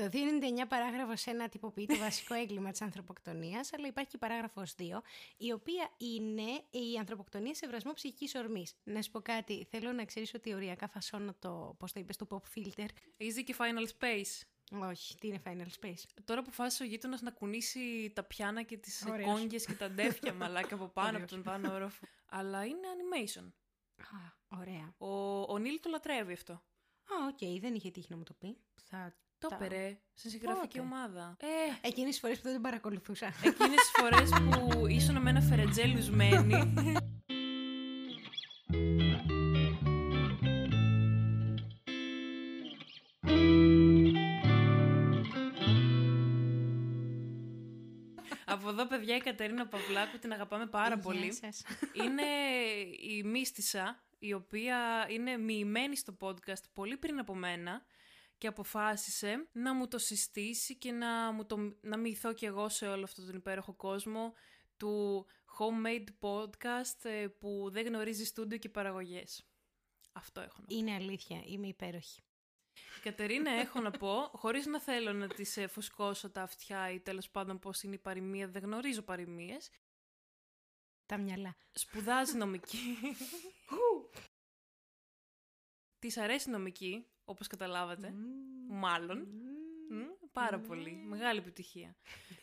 Το 299 παράγραφος 1 τυποποιεί το βασικό έγκλημα της ανθρωποκτονίας, αλλά υπάρχει και παράγραφος 2, η οποία είναι η ανθρωποκτονία σε βρασμό ψυχικής ορμής. Να σου πω κάτι, θέλω να ξέρεις ότι οριακά φασώνω το, πώς το είπες, το pop filter. Easy και Final Space; Όχι, τι είναι Final Space; Τώρα αποφάσισε ο γείτονας να κουνήσει τα πιάνα και τις Ωραίος. κόγγε και τα ντέφια μαλάκα από πάνω από Ωραίος. τον πάνω όροφο. Αλλά είναι animation. Α, ωραία. Ο, ο Νίλ το λατρεύει αυτό. Α, οκ, δεν είχε τύχει να μου το πει. Θα... Το τα- έπαιρε σε συγγραφική Πότε; ομάδα. Ε, Εκείνες τις φορές που δεν τον παρακολουθούσα. εκείνες τις φορές που ήσουν με ένα φερετζέ λουσμένη. Από εδώ, παιδιά, η Κατερίνα Παυλάκου την αγαπάμε πάρα Γεια πολύ. σας. Είναι η Μίστισσα, η οποία είναι μοιημένη στο podcast πολύ πριν από μένα και αποφάσισε να μου το συστήσει και να, μου το, να μυηθώ κι εγώ σε όλο αυτόν τον υπέροχο κόσμο του homemade podcast ε, που δεν γνωρίζει στούντιο και παραγωγές. Αυτό έχω να πω. Είναι αλήθεια, είμαι υπέροχη. Κατερίνα, έχω να πω, χωρίς να θέλω να της ε, φουσκώσω τα αυτιά ή τέλος πάντων πώς είναι η παροιμία, δεν γνωρίζω παροιμίες, Τα μυαλά. σπουδάζει νομική. Της αρέσει νομική, όπως καταλάβατε. Μμμ. Μάλλον. Μμμ. Μμ, πάρα Μμμ. πολύ. Μεγάλη επιτυχία.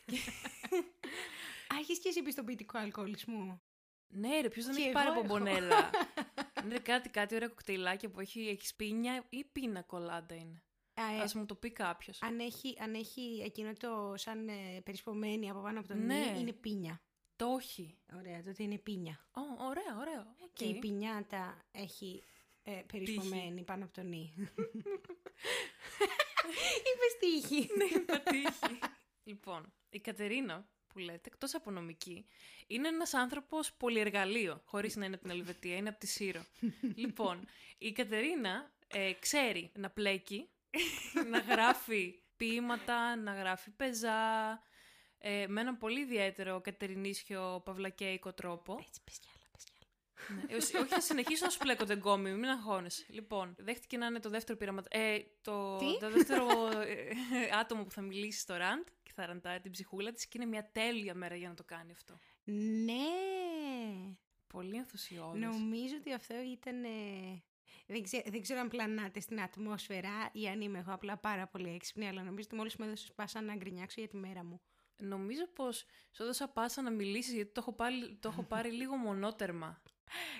Α, έχεις και εσύ πιστοποιητικό αλκοολισμού. ναι, ρε, ποιος δεν Και έχει εγώ πάρει έχω. μπομπονέλα. είναι κάτι, κάτι ωραία κοκτέιλάκια που έχει, έχει πίνια ή πίνα κολάντα είναι. Α, ε, Ας μου το πει κάποιος. αν, έχει, αν έχει εκείνο το σαν ε, περισπομένη από πάνω από το Ναι. νι, είναι πίνια. Το όχι. Ωραία, τότε είναι πινιάτα. Ω, ωραία, ωραία. οκ. Και η πινιάτα έχει ε, περισπωμένη πάνω από το νι. Είπες τύχη. Ναι, πατήχη. λοιπόν, η Κατερίνα που λέτε, εκτός από νομική, είναι ένας άνθρωπος πολυεργαλείο, χωρίς να είναι από την Ελβετία, είναι από τη Σύρο. λοιπόν, η Κατερίνα ε, ξέρει να πλέκει, να γράφει ποίηματα, να γράφει πεζά, ε, με έναν πολύ ιδιαίτερο κατερινίσιο παυλακέικο τρόπο. Έτσι, πες κι άλλα, πες κι άλλα. Ναι, όχι, όχι, θα συνεχίσω να σου πλέκονται γκόμι, μην αγχώνεσαι. Λοιπόν, δέχτηκε να είναι το δεύτερο πείραμα. Ε, το, Τι; το δεύτερο ε, άτομο που θα μιλήσει στο ραντ και θα ραντάει την ψυχούλα της και είναι μια τέλεια μέρα για να το κάνει αυτό. Ναι. Πολύ ενθουσιώδης. Νομίζω ότι αυτό ήταν... ε, Δεν, ξέ, δεν ξέρω αν πλανάτε στην ατμόσφαιρα ή αν είμαι εγώ απλά πάρα πολύ έξυπνη, αλλά νομίζω ότι μόλις με έδωσες πάσα να γκρινιάξω για τη μέρα μου. Νομίζω πως σου έδωσα πάσα να μιλήσεις γιατί το έχω, πάλι, το έχω πάρει λίγο μονότερμα.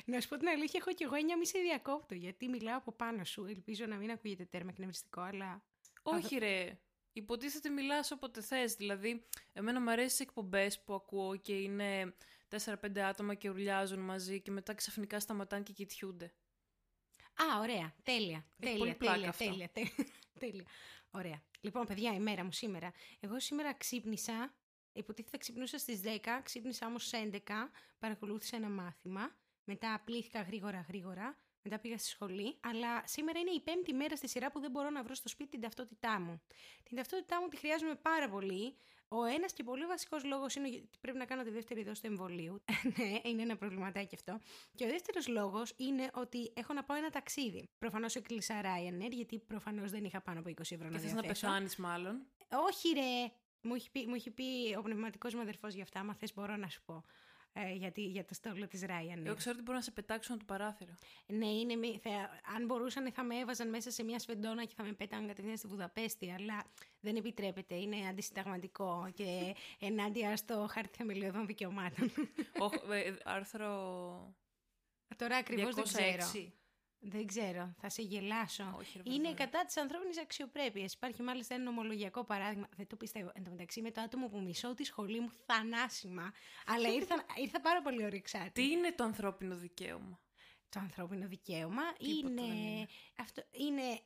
Να σου πω την αλήθεια, έχω κι εγώ έννοια μη σε διακόπτω, γιατί μιλάω από πάνω σου. Ελπίζω να μην ακούγεται τέρμα εκνευριστικό, αλλά. Όχι, ρε. Υποτίθεται μιλάς όποτε θες. Δηλαδή, εμένα μου αρέσει οι εκπομπές που ακούω και είναι 4-5 άτομα και ουρλιάζουν μαζί και μετά ξαφνικά σταματάνε και κοιτιούνται. Α, ωραία. Τέλεια. Έχει τέλεια, πολύ πλάκα τέλεια, αυτό. τέλεια, τέλεια, τέλεια. Ωραία. Λοιπόν, παιδιά, η μέρα μου σήμερα. Εγώ σήμερα ξύπνησα. Υποτίθεται ξυπνούσα στις 10, ξύπνησα όμως στις 11, παρακολούθησα ένα μάθημα, μετά απλήθηκα γρήγορα γρήγορα, μετά πήγα στη σχολή, αλλά σήμερα είναι η πέμπτη μέρα στη σειρά που δεν μπορώ να βρω στο σπίτι την ταυτότητά μου. Την ταυτότητά μου τη χρειάζομαι πάρα πολύ. Ο ένας και πολύ βασικός λόγος είναι ότι πρέπει να κάνω τη δεύτερη δόση του εμβολίου. ναι, είναι ένα προβληματάκι αυτό. Και ο δεύτερος λόγος είναι ότι έχω να πάω ένα ταξίδι. Προφανώς έκλεισα Ryanair, γιατί προφανώς δεν είχα πάνω από 20 ευρώ Και να θες να διαθέσω. πεθάνεις, μάλλον. Όχι ρε, μου έχει πει, μου έχει πει ο πνευματικός μου αδερφός για αυτά, άμα θες μπορώ να σου πω. Ε, γιατί, για το στόλο της Ryanair. Εγώ ξέρω ότι μπορώ να σε πετάξουν από το παράθυρο. Ναι, είναι, μη- θα, αν μπορούσαν θα με έβαζαν μέσα σε μια σφεντόνα και θα με πέταγαν κατευθείαν στη Βουδαπέστη, αλλά δεν επιτρέπεται, είναι αντισυνταγματικό και ενάντια στο χάρτη θεμελιωδών δικαιωμάτων. Όχ, ε, άρθρο Τώρα ακριβώς δεν ξέρω. 206. Δεν ξέρω, θα σε γελάσω. Όχι, ρε, Είναι βέβαια. κατά της ανθρώπινης αξιοπρέπειας. Υπάρχει μάλιστα ένα νομολογιακό παράδειγμα. Δεν το πιστεύω. Εν τω μεταξύ, με το άτομο που μισώ τη σχολή μου θανάσιμα. αλλά ήρθα, ήρθα πάρα πολύ ορεξάτη. Τι είναι το ανθρώπινο δικαίωμα; Το ανθρώπινο δικαίωμα Τίποτα είναι, δεν είναι. Αυτό είναι.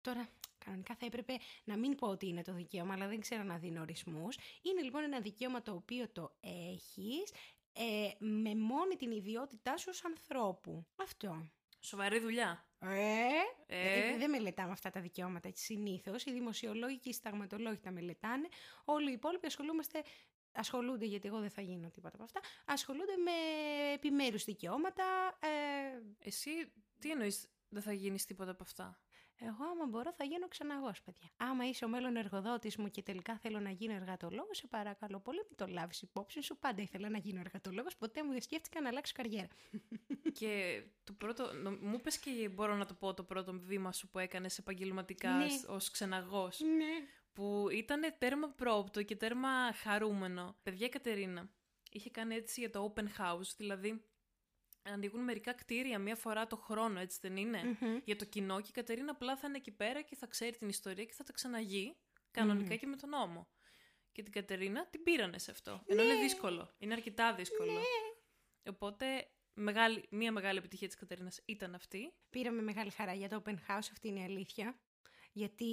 Τώρα, κανονικά θα έπρεπε να μην πω ότι είναι το δικαίωμα, αλλά δεν ξέρω να δίνω ορισμούς. Είναι λοιπόν ένα δικαίωμα το οποίο το έχεις ε, με μόνη την ιδιότητά σου ως ανθρώπου. Αυτό. Σοβαρή δουλειά. Ε, Ε. ε, δεν μελετάμε αυτά τα δικαιώματα συνήθως. Οι δημοσιολόγοι και οι συνταγματολόγοι τα μελετάνε. Όλοι οι υπόλοιποι ασχολούμαστε. Ασχολούνται, γιατί εγώ δεν θα γίνω τίποτα από αυτά. Ασχολούνται με επιμέρους δικαιώματα. Ε, Εσύ τι εννοείς δεν θα γίνεις τίποτα από αυτά; Εγώ, άμα μπορώ, θα γίνω ξαναγός, παιδιά. Άμα είσαι ο μέλλον εργοδότης μου και τελικά θέλω να γίνω εργατολόγος, σε παρακαλώ πολύ, μην το λάβεις υπόψη σου. Πάντα ήθελα να γίνω εργατολόγος, ποτέ μου δεν σκέφτηκα να αλλάξω καριέρα. και το πρώτο. νο- Μου είπε και μπορώ να το πω το πρώτο βήμα σου που έκανες επαγγελματικά Ναι. ως ξεναγό. Ναι. Που ήταν τέρμα πρόπτο και τέρμα χαρούμενο. Παιδιά η Κατερίνα είχε κάνει έτσι για το open house, δηλαδή ανοίγουν μερικά κτίρια μία φορά το χρόνο, έτσι δεν είναι, για το κοινό και η Κατερίνα απλά θα είναι εκεί πέρα και θα ξέρει την ιστορία και θα τα ξαναγεί κανονικά και με τον νόμο. Και την Κατερίνα την πήρανε σε αυτό. Ενώ είναι δύσκολο. Είναι αρκετά δύσκολο. Οπότε μεγάλη, μία μεγάλη επιτυχία της Κατερίνας ήταν αυτή. Πήραμε μεγάλη χαρά για το open house, αυτή είναι η αλήθεια. Γιατί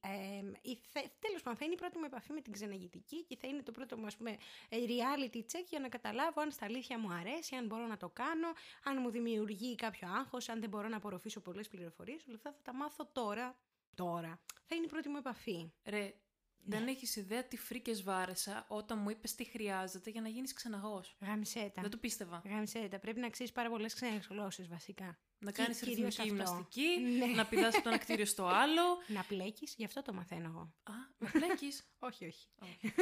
ε, τέλος πάντων θα είναι η πρώτη μου επαφή με την ξεναγητική και θα είναι το πρώτο μου ας πούμε ε, reality check για να καταλάβω αν στα αλήθεια μου αρέσει, αν μπορώ να το κάνω, αν μου δημιουργεί κάποιο άγχος, αν δεν μπορώ να απορροφήσω πολλές πληροφορίες. Όλα αυτά θα τα μάθω τώρα. Τώρα. Θα είναι η πρώτη μου επαφή. Ρε, δεν έχεις ιδέα τι φρίκες βάρεσα όταν μου είπες τι χρειάζεται για να γίνεις ξεναγός. Γάμισέτα. Δεν το πίστευα. Γάμισέτα. Πρέπει να ξέρεις πάρα πολλές ξένε γλώσσε βασικά. Να Κι- κάνεις κυρίως ρυθμική αυτό. γυμναστική, Ναι. να πηδάς από το ένα κτίριο στο άλλο. Να πλέκεις, γι' αυτό το μαθαίνω εγώ. Α, να πλέκεις. Όχι, όχι. Όχι.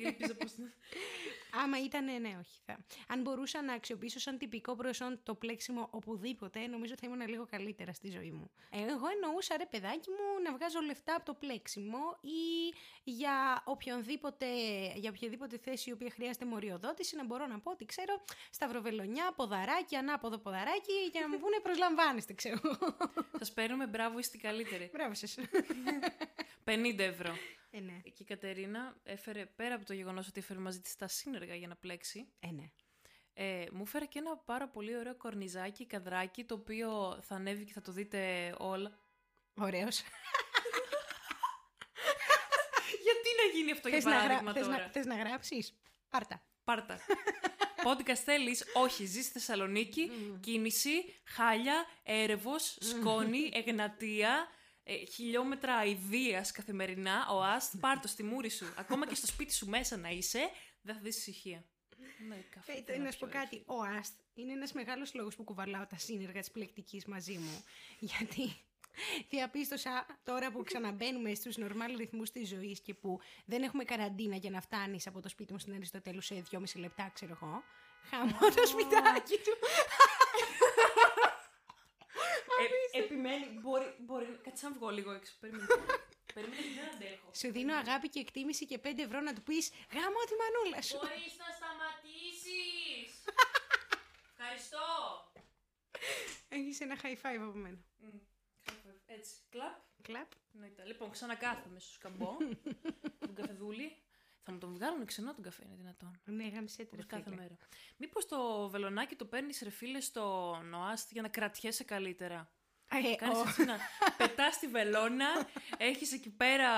Ήλπιζα πως... Άμα ήταν, ναι, όχι. Θα. Αν μπορούσα να αξιοποιήσω σαν τυπικό προϊόν το πλέξιμο οπουδήποτε, νομίζω θα ήμουν λίγο καλύτερα στη ζωή μου. Ε, Εγώ εννοούσα, ρε παιδάκι μου, να βγάζω λεφτά από το πλέξιμο ή για, οποιονδήποτε, για οποιαδήποτε θέση η οποία χρειάζεται μοριοδότηση να μπορώ να πω ότι ξέρω σταυροβελονιά, ποδαράκι, ανάποδο ποδαράκι για να μου πούνε προσλαμβάνεστε, ξέρω. Σας παίρνουμε μπράβο, είστε οι καλύτεροι. Μπράβο σας. 50 ευρώ. ε, ναι. Και η Κατερίνα έφερε, πέρα από το γεγονός ότι έφερε μαζί της τα σύνεργα για να πλέξει, Ε, ναι. ε, μου έφερε και ένα πάρα πολύ ωραίο κορνιζάκι, καδράκι, το οποίο θα ανέβει και θα το δείτε όλα. Ωραίος. Γιατί να γίνει αυτό για Θες να, γρα... παράδειγμα θες, τώρα; να... θες να γράψεις; Πάρτα. Πάρτα. Podcast θέλεις, όχι, ζεις στη Θεσσαλονίκη, κίνηση, χάλια, έρευος, σκόνη, εγνατία, ε, χιλιόμετρα αηδίας καθημερινά, ο άστ, πάρ' το στη μούρη σου. Ακόμα και στο σπίτι σου μέσα να είσαι, δεν θα δεις ησυχία. Ναι, καφέ, Ε, τι να σου πω πιω, κάτι. Ο Αστ είναι ένας μεγάλος λόγος που κουβαλάω τα σύνεργα της πλεκτικής μαζί μου. Γιατί διαπίστωσα τώρα που ξαναμπαίνουμε στους νορμάλ ρυθμούς της ζωής και που δεν έχουμε καραντίνα για να φτάνεις από το σπίτι μου στην Αριστοτέλου σε 2,5 λεπτά, ξέρω εγώ. Χαμό το σπιτάκι του. Ε, επιμένει, μπορεί, μπορεί, κάτσε να βγω λίγο έξω, περίμενε. περίμενε, δεν αντέχω. Σου δίνω αγάπη και εκτίμηση και 5 ευρώ να του πεις γάμω τη μανούλα σου. Μπορείς να σταματήσεις. Ευχαριστώ. Έχεις ένα high five από μένα. Μμ, Έτσι, κλαπ. Κλαπ. Εννοείται. Λοιπόν, ξανακάθομαι στο σκαμπό. τον καφεδούλη. Θα μου τον βγάλουν ξενό τον καφέ, είναι δυνατόν. Ναι, γάμισε Όπως κάθε μέρα. Μήπως το βελονάκι το παίρνεις ρε φίλε στο νοάστ για να κρατιέσαι καλύτερα; Κάνεις έτσι να πετάς τη βελόνα, έχεις εκεί πέρα,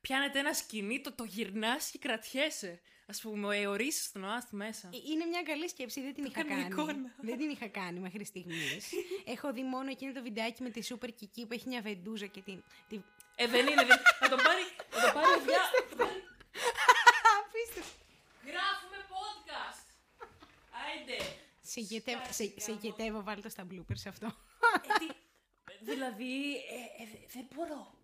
πιάνεται ένα σκηνή, το, το γυρνάς και κρατιέσαι. Ας πούμε, εωρίσεις το νοάστ μέσα. Είναι μια καλή σκέψη, δεν την είχα κάνω κάνει. εικόνα. Δεν την είχα κάνει μέχρι στιγμής. Έχω δει μόνο εκείνο το βιντεάκι με τη Σούπερ Κική που έχει μια βεντούζα και την. την... Ε, δεν είναι, δεν... θα τον πάρει, θα τον πάρει ο Βιά... Απίστευτο. Γράφουμε podcast! Άιντε! Σε γετεύω, σε, σε γετεύω, βάλτε το στα bloopers αυτό. Ε, τι- δηλαδή, ε, ε, δε- δεν μπορώ.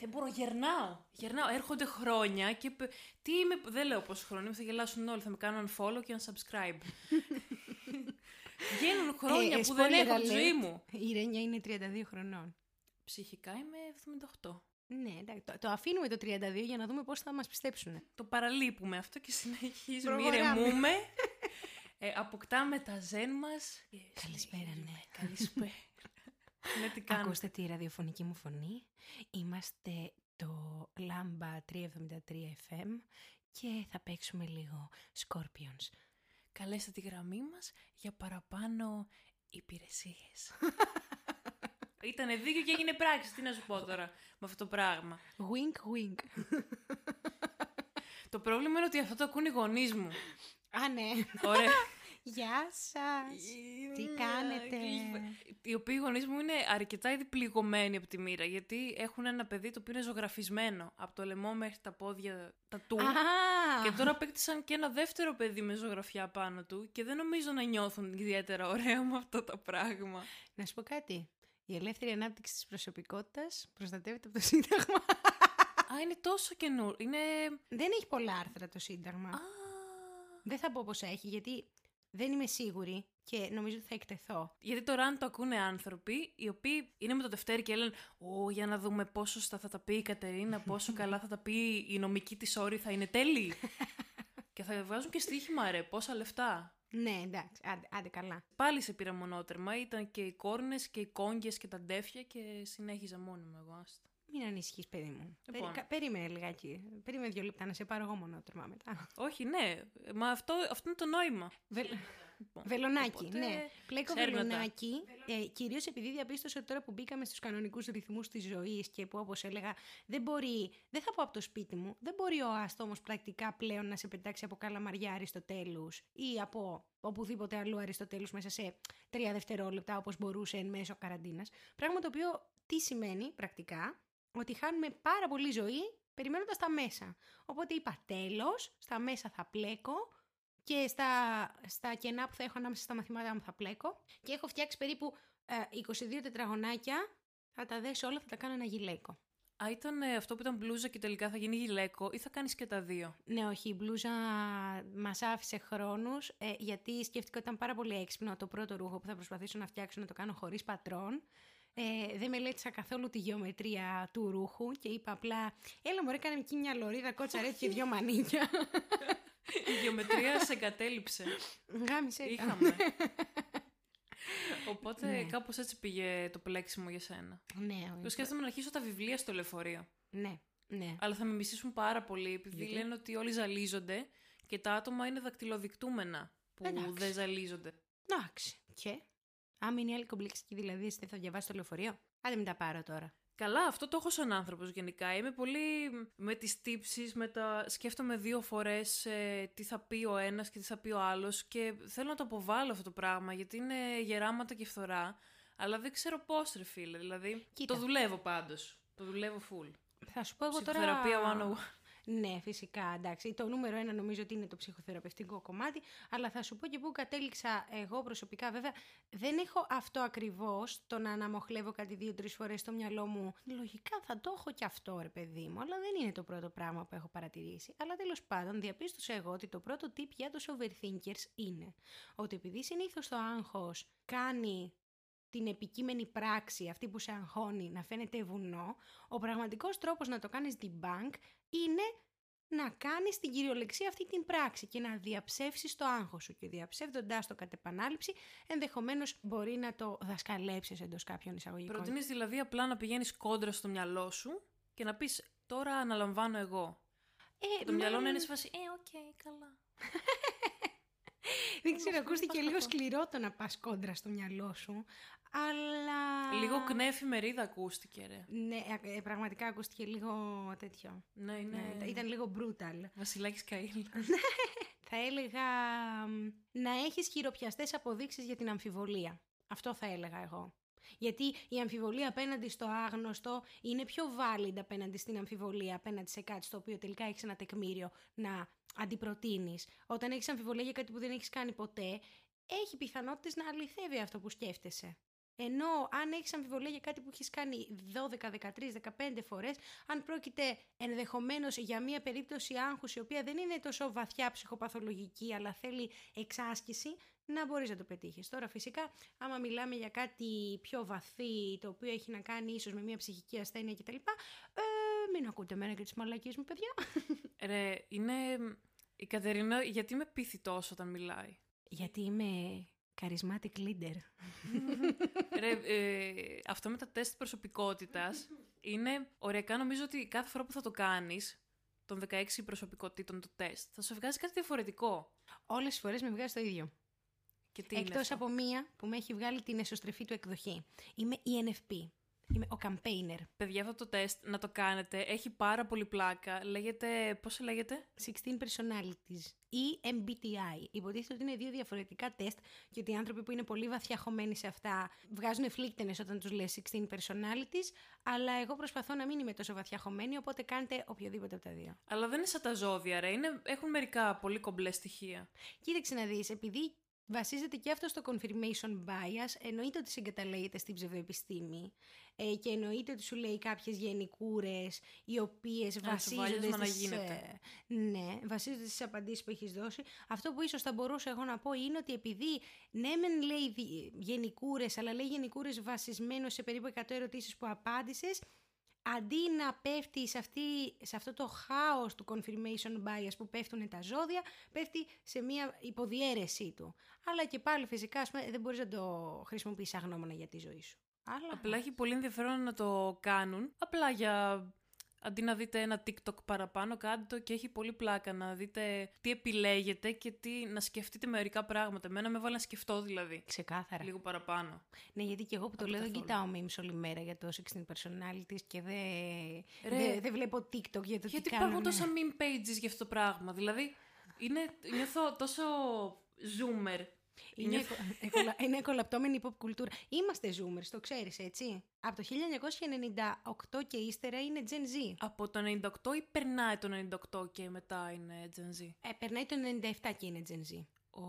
Δεν μπορώ, γερνάω. Γερνάω. Έρχονται χρόνια και. π- Τι είμαι. Δεν λέω πόσο χρόνο είμαι, θα γελάσουν όλοι. Θα με κάνουν unfollow και unsubscribe. Βγαίνουν χρόνια Ε, που δεν spoiler έχω τη alert, ζωή μου. Η Ρένια είναι 32 χρονών. Ψυχικά είμαι 78. Ναι, εντάξει, το, το αφήνουμε το 32 για να δούμε πώς θα μας πιστέψουν. Το παραλείπουμε αυτό και συνεχίζουμε. Προχωράμε. Ηρεμούμε. Ε, αποκτάμε τα ζεν μας. και Καλησπέρα, συνεχίζουμε. ναι. Καλησπέρα. Ναι, τι κάνουμε. Ακούστε τη ραδιοφωνική μου φωνή. Είμαστε το Lamba 373 FM και θα παίξουμε λίγο Scorpions. καλέστε τη γραμμή μας για παραπάνω υπηρεσίες. Ήτανε δίκιο και έγινε πράξη. Τι να σου πω τώρα με αυτό το πράγμα. Wink, wink. Το πρόβλημα είναι ότι αυτό το ακούν οι γονείς μου. Α, ναι. Ωραία. Γεια σας. Τι κάνετε; Οι οποίοι γονείς μου είναι αρκετά ήδη πληγωμένοι από τη μοίρα, γιατί έχουν ένα παιδί το οποίο είναι ζωγραφισμένο από το λαιμό μέχρι τα πόδια, τα του. Α, Και τώρα απέκτησαν και ένα δεύτερο παιδί με ζωγραφιά πάνω του και δεν νομίζω να νιώθουν ιδιαίτερα ωραία με αυτό το πράγμα. να σου πω κάτι. Η ελεύθερη ανάπτυξη της προσωπικότητας προστατεύεται από το Σύνταγμα. Α, είναι τόσο καινούριο. Είναι. Δεν έχει πολλά άρθρα το Σύνταγμα. Α, Δεν θα πω πόσα έχει, γιατί δεν είμαι σίγουρη και νομίζω ότι θα εκτεθώ. Γιατί τώρα αν το ακούνε άνθρωποι οι οποίοι είναι με το Δευτέρι και λένε Ω, για να δούμε πόσο σωστά θα τα πει η Κατερίνα, πόσο καλά θα τα πει η νομική της όρη, θα είναι τέλειοι. και θα βγάζουν και στοίχημα, ρε, πόσα λεφτά. Ναι, εντάξει, άντε, άντε καλά. Πάλι σε πήρα μονότερμα, ήταν και οι κόρνες και οι κόγγες και τα ντέφια και συνέχιζα μόνη μου εγώ, άστα. Μην ανησυχείς, παιδί μου. Λοιπόν. Περι- κα- περίμενε λιγάκι. Περίμενε δύο λεπτά να σε πάρω εγώ μονότερμα μετά. Όχι, ναι, μα αυτό, αυτό είναι το νόημα. Βελ... Λοιπόν, Βελονάκι, οπότε, ναι. Πλέκο ξέρουμε τα. βελονάκι, ε, κυρίως επειδή διαπίστωσα ότι τώρα που μπήκαμε στους κανονικούς ρυθμούς της ζωής και που όπως έλεγα δεν μπορεί, δεν θα πω από το σπίτι μου, δεν μπορεί ο άστομος πρακτικά πλέον να σε πετάξει από καλαμαριά Αριστοτέλους ή από οπουδήποτε αλλού Αριστοτέλους μέσα σε τρία δευτερόλεπτα όπως μπορούσε εν μέσω καραντίνας. Πράγμα το οποίο τι σημαίνει πρακτικά, ότι χάνουμε πάρα πολύ ζωή περιμένοντας τα μέσα. Οπότε είπα τέλος, στα μέσα θα πλέκω και στα, στα κενά που θα έχω ανάμεσα στα μαθήματά μου θα πλέκω και έχω φτιάξει περίπου ε, 22 τετραγωνάκια, θα τα δέσω όλα, θα τα κάνω ένα γυλαίκο. Α, ήταν ε, αυτό που ήταν μπλούζα και τελικά θα γίνει γυλαίκο ή θα κάνεις και τα δύο; Ναι, όχι, η μπλούζα μας άφησε χρόνους, ε, γιατί σκέφτηκα ότι ήταν πάρα πολύ έξυπνο το πρώτο ρούχο που θα προσπαθήσω να φτιάξω να το κάνω χωρίς πατρόν. Ε, δεν μελέτησα καθόλου τη γεωμετρία του ρούχου και είπα απλά «Έλα μωρέ, κάνε εκεί μια λωρίδα, κότσα ρε και δυο μανίκια». Η γεωμετρία σε εγκατέλειψε. Γάμισε τα. Είχαμε. Οπότε Ναι. κάπως έτσι πήγε το πλέξιμο για σένα. Ναι, Εγώ όχι. σκέφτομαι να αρχίσω τα βιβλία στο λεωφορείο. ναι, ναι. Αλλά θα με μισήσουν πάρα πολύ επειδή Γιατί; λένε ότι όλοι ζαλίζονται και τα άτομα είναι δακτυλοδεικτούμενα που Εντάξει. δεν ζαλίζονται. Εντάξει. Και; Άμα είναι η άλλη κομπλεξική, δηλαδή, εσύ δεν θα διαβάσεις το λεωφορείο; Άντε μην τα πάρω τώρα. Καλά, αυτό το έχω σαν άνθρωπος γενικά. Είμαι πολύ με τις τύψεις, με τα... σκέφτομαι δύο φορές ε, τι θα πει ο ένας και τι θα πει ο άλλος και θέλω να το αποβάλω αυτό το πράγμα γιατί είναι γεράματα και φθορά, αλλά δεν ξέρω πώς ρε φίλε, δηλαδή Κοίτα. το δουλεύω πάντως. Το δουλεύω full. Θα σου πω εγώ τώρα. Ψυχοθεραπεία 101. Ναι, φυσικά, εντάξει. Το νούμερο ένα νομίζω ότι είναι το ψυχοθεραπευτικό κομμάτι, αλλά θα σου πω και πού κατέληξα εγώ προσωπικά. Βέβαια, δεν έχω αυτό ακριβώς το να αναμοχλεύω κάτι δύο-τρεις φορές στο μυαλό μου. Λογικά θα το έχω και αυτό, ρε παιδί μου, αλλά δεν είναι το πρώτο πράγμα που έχω παρατηρήσει. Αλλά τέλος πάντων, διαπίστωσα εγώ ότι το πρώτο tip για τους overthinkers είναι ότι επειδή συνήθως το άγχος κάνει την επικείμενη πράξη, αυτή που σε αγχώνει, να φαίνεται βουνό, ο πραγματικός τρόπος να το κάνεις debunk είναι να κάνεις την κυριολεξία αυτή την πράξη και να διαψεύσεις το άγχος σου και διαψεύδοντάς το κατ' επανάληψη ενδεχομένως μπορεί να το δασκαλέψεις εντός κάποιων εισαγωγικών. Προτείνεις δηλαδή απλά να πηγαίνεις κόντρα στο μυαλό σου και να πεις τώρα αναλαμβάνω εγώ. Ε, Και το μυαλό να μάλλον- είναι σε φάση, ε, οκ, καλά. Δεν ξέρω, Πώς ακούστηκε πας λίγο αυτό. σκληρό το να πας κόντρα στο μυαλό σου, αλλά... Λίγο κνέφη μερίδα ακούστηκε, ρε. Ναι, ε, ε, πραγματικά ακούστηκε λίγο τέτοιο. Ναι, είναι... Ναι, ήταν- ήταν λίγο brutal. Βασιλάκης Καΐλ. Θα έλεγα μ, να έχεις χειροπιαστές αποδείξεις για την αμφιβολία. Αυτό θα έλεγα εγώ. Γιατί η αμφιβολία απέναντι στο άγνωστο είναι πιο valid απέναντι στην αμφιβολία, απέναντι σε κάτι στο οποίο τελικά έχεις ένα τεκμήριο να αντιπροτείνεις. Όταν έχεις αμφιβολία για κάτι που δεν έχεις κάνει ποτέ, έχει πιθανότητες να αληθεύει αυτό που σκέφτεσαι. Ενώ αν έχεις αμφιβολία για κάτι που έχεις κάνει 12, 13, 15 φορές, αν πρόκειται ενδεχομένως για μια περίπτωση άγχους η οποία δεν είναι τόσο βαθιά ψυχοπαθολογική αλλά θέλει εξάσκηση, να μπορείς να το πετύχεις. Τώρα φυσικά άμα μιλάμε για κάτι πιο βαθύ το οποίο έχει να κάνει ίσως με μια ψυχική ασθένεια κτλ. Ε, μην ακούτε εμένα και τις μαλακίες μου παιδιά. Ρε, είναι... Η Κατερίνα γιατί με πείθει τόσο όταν μιλάει; Γιατί είμαι charismatic leader. Ρε, ε, αυτό με τα τεστ προσωπικότητας είναι οριακά νομίζω ότι κάθε φορά που θα το κάνεις, των 16 προσωπικότητων το τεστ, θα σου βγάζει κάτι διαφορετικό. Όλες τις φορές με βγάζει το ίδιο. Και τι είναι Εκτός αυτό; από μία που με έχει βγάλει την εσωστρεφή του εκδοχή. Είμαι ENFP. Είμαι ο campaigner. Παιδιά, αυτό το τεστ να το κάνετε. Έχει πάρα πολύ πλάκα. Λέγεται. Πώς λέγεται; 16 personalities ή MBTI. Υποτίθεται ότι είναι δύο διαφορετικά τεστ και ότι οι άνθρωποι που είναι πολύ βαθιά χωμένοι σε αυτά βγάζουν φλίκτενες όταν τους λες 16 personalities, αλλά εγώ προσπαθώ να μην είμαι τόσο βαθιά χωμένη, οπότε κάντε οποιοδήποτε από τα δύο. Αλλά δεν είναι σαν τα ζώδια, ρε. Είναι, έχουν μερικά πολύ κομπλέ στοιχεία. Κοίταξε να δεις, επειδή βασίζεται και αυτό στο confirmation bias. Εννοείται ότι συγκαταλέγεται στην ψευδοεπιστήμη ε, και εννοείται ότι σου λέει κάποιες γενικούρες οι οποίες βασίζονται να στις, γίνεται. ε, ναι, βασίζονται στις απαντήσεις που έχεις δώσει. Αυτό που ίσως θα μπορούσα εγώ να πω είναι ότι επειδή ναι μεν λέει δι- γενικούρες αλλά λέει γενικούρες βασισμένο σε περίπου 100 ερωτήσεις που απάντησες αντί να πέφτει σε, αυτή, σε αυτό το χάος του confirmation bias που πέφτουν τα ζώδια, πέφτει σε μια υποδιέρεσή του. Αλλά και πάλι φυσικά ας πούμε, δεν μπορείς να το χρησιμοποιήσεις αγνώμονα για τη ζωή σου. Αλλά... Απλά έχει πολύ ενδιαφέρον να το κάνουν. Απλά για. Αντί να δείτε ένα TikTok παραπάνω, κάντε το και έχει πολύ πλάκα να δείτε τι επιλέγετε και τι, να σκεφτείτε μερικά πράγματα. Εμένα με βάλει να σκεφτώ δηλαδή. Ξεκάθαρα. Λίγο παραπάνω. Ναι, γιατί και εγώ που το Από λέω δεν καθόλου. κοιτάω memes όλη μέρα για το 16 personalities και δεν Ρε. δε, δεν βλέπω TikTok για το Γιατί τι υπάρχουν κάνουν. τόσα meme pages για αυτό το πράγμα. Δηλαδή, είναι, νιώθω τόσο zoomer. Είναι, Νιώθω- εκο- εκολα- είναι εκολαπτώμενη pop κουλτούρα. Είμαστε zoomers, το ξέρεις έτσι. Από το 1998 και ύστερα είναι Gen Z. Από το 98 ή περνάει το 98 και μετά είναι Gen Z; Ε, περνάει το 97 και είναι Gen Z. Ω,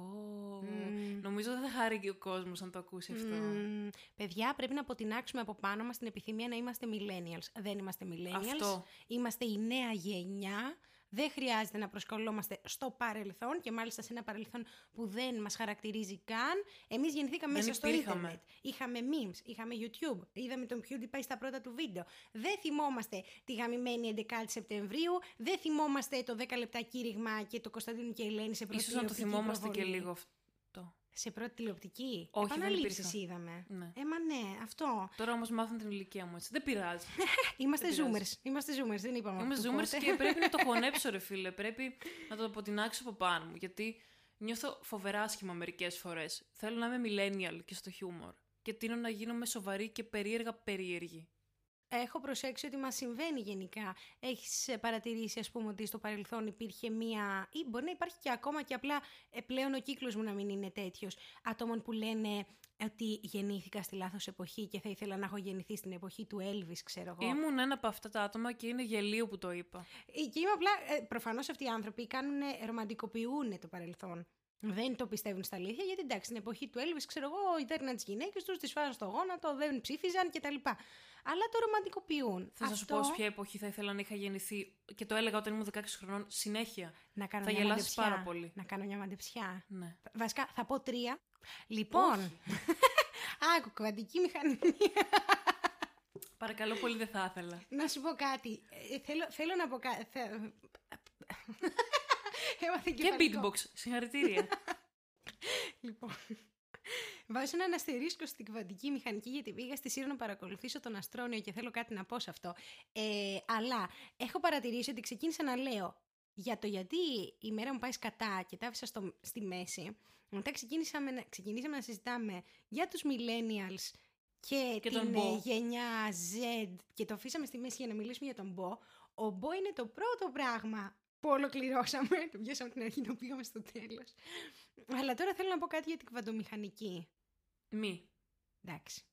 Μμμ. Νομίζω δεν θα χαρεί και ο κόσμος να το ακούσει αυτό. Μμμ, παιδιά, πρέπει να αποτινάξουμε από πάνω μας την επιθυμία να είμαστε millennials. Δεν είμαστε millennials. Αυτό. Είμαστε η νέα γενιά. Δεν χρειάζεται να προσκολόμαστε στο παρελθόν και μάλιστα σε ένα παρελθόν που δεν μας χαρακτηρίζει καν. Εμείς γεννηθήκαμε Δεν μέσα στο υπήρχαμε. ίντερνετ. Είχαμε memes, είχαμε YouTube, είδαμε τον PewDiePie στα πρώτα του βίντεο. Δεν θυμόμαστε τη γαμημένη 11η Σεπτεμβρίου, δεν θυμόμαστε το 10 λεπτά κήρυγμα και το Κωνσταντίνο και η Ελένη σε πρώτη Ίσως να το τηλεοπτική θυμόμαστε και προβολή. λίγο αυτό. Σε πρώτη τηλεοπτική. Όχι, δεν Επαναλήψεις υπήρχα. είδαμε. Ναι. Ε, μα ναι, αυτό. Τώρα όμως μάθουν την ηλικία μου έτσι. Δεν πειράζει. Είμαστε Δεν πειράζει. zoomers. Είμαστε zoomers, δεν είπαμε Είμαι αυτό zoomers πότε. και πρέπει να το χωνέψω ρε φίλε. Πρέπει να το αποτινάξω από πάνω μου. Γιατί νιώθω φοβερά άσχημα μερικές φορές. Θέλω να είμαι millennial και στο χιούμορ. Και τίνω να γίνομαι σοβαρή και περίεργα περίεργη. Έχω προσέξει ότι μας συμβαίνει γενικά. Έχεις ε, παρατηρήσει, ας πούμε, ότι στο παρελθόν υπήρχε μία... ή μπορεί να υπάρχει και ακόμα και απλά ε, πλέον ο κύκλος μου να μην είναι τέτοιος. Ατόμων που λένε ότι γεννήθηκα στη λάθος εποχή και θα ήθελα να έχω γεννηθεί στην εποχή του Elvis, ξέρω εγώ. Ήμουν ένα από αυτά τα άτομα και είναι γελίο που το είπα. Ε, Και είμαι απλά, ε, προφανώς αυτοί οι άνθρωποι κάνουν, ρομαντικοποιούν το παρελθόν. Δεν το πιστεύουν στα αλήθεια, γιατί εντάξει, στην εποχή του Elvis, ξέρω εγώ, ητέρναν τι γυναίκες τους, τις φάζαν στο γόνατο, δεν ψήφιζαν κτλ. Αλλά το ρομαντικοποιούν. Θα σας πω σε ποια εποχή θα ήθελα να είχα γεννηθεί και το έλεγα όταν ήμουν 16 χρονών συνέχεια. Να κάνω Θα μια γελάσεις μαντεψιά. πάρα πολύ. Να κάνω μια μαντεψιά. Ναι. Βασικά, θα πω τρία. Λοιπόν. Άκου, κβαντική μηχανική. Παρακαλώ πολύ δεν θα ήθελα. να σου πω κάτι. Ε, θέλω, θέλω να πω κάτι. Έμαθε Και κεφαλικό. beatbox. Συγχαρητήρια. Λοιπόν. Βάζω έναν αστερίσκο στην κβαντική μηχανική γιατί πήγα στη Σύρο να παρακολουθήσω τον Αστρόνιο και θέλω κάτι να πω σε αυτό. Ε, αλλά έχω παρατηρήσει ότι ξεκίνησα να λέω για το γιατί η μέρα μου πάει σκατά και τα άφησα στο, στη μέση. Μετά ξεκίνησαμε, να- ξεκινήσαμε να συζητάμε για τους millennials και, Και την τον ε, Bo. γενιά Z και το αφήσαμε στη μέση για να μιλήσουμε για τον Bo. Ο Bo είναι το πρώτο πράγμα που ολοκληρώσαμε. Το πιάσαμε από την αρχή, το πήγαμε στο τέλος. Αλλά τώρα θέλω να πω κάτι για την κβαντομηχανική. Μη. Εντάξει.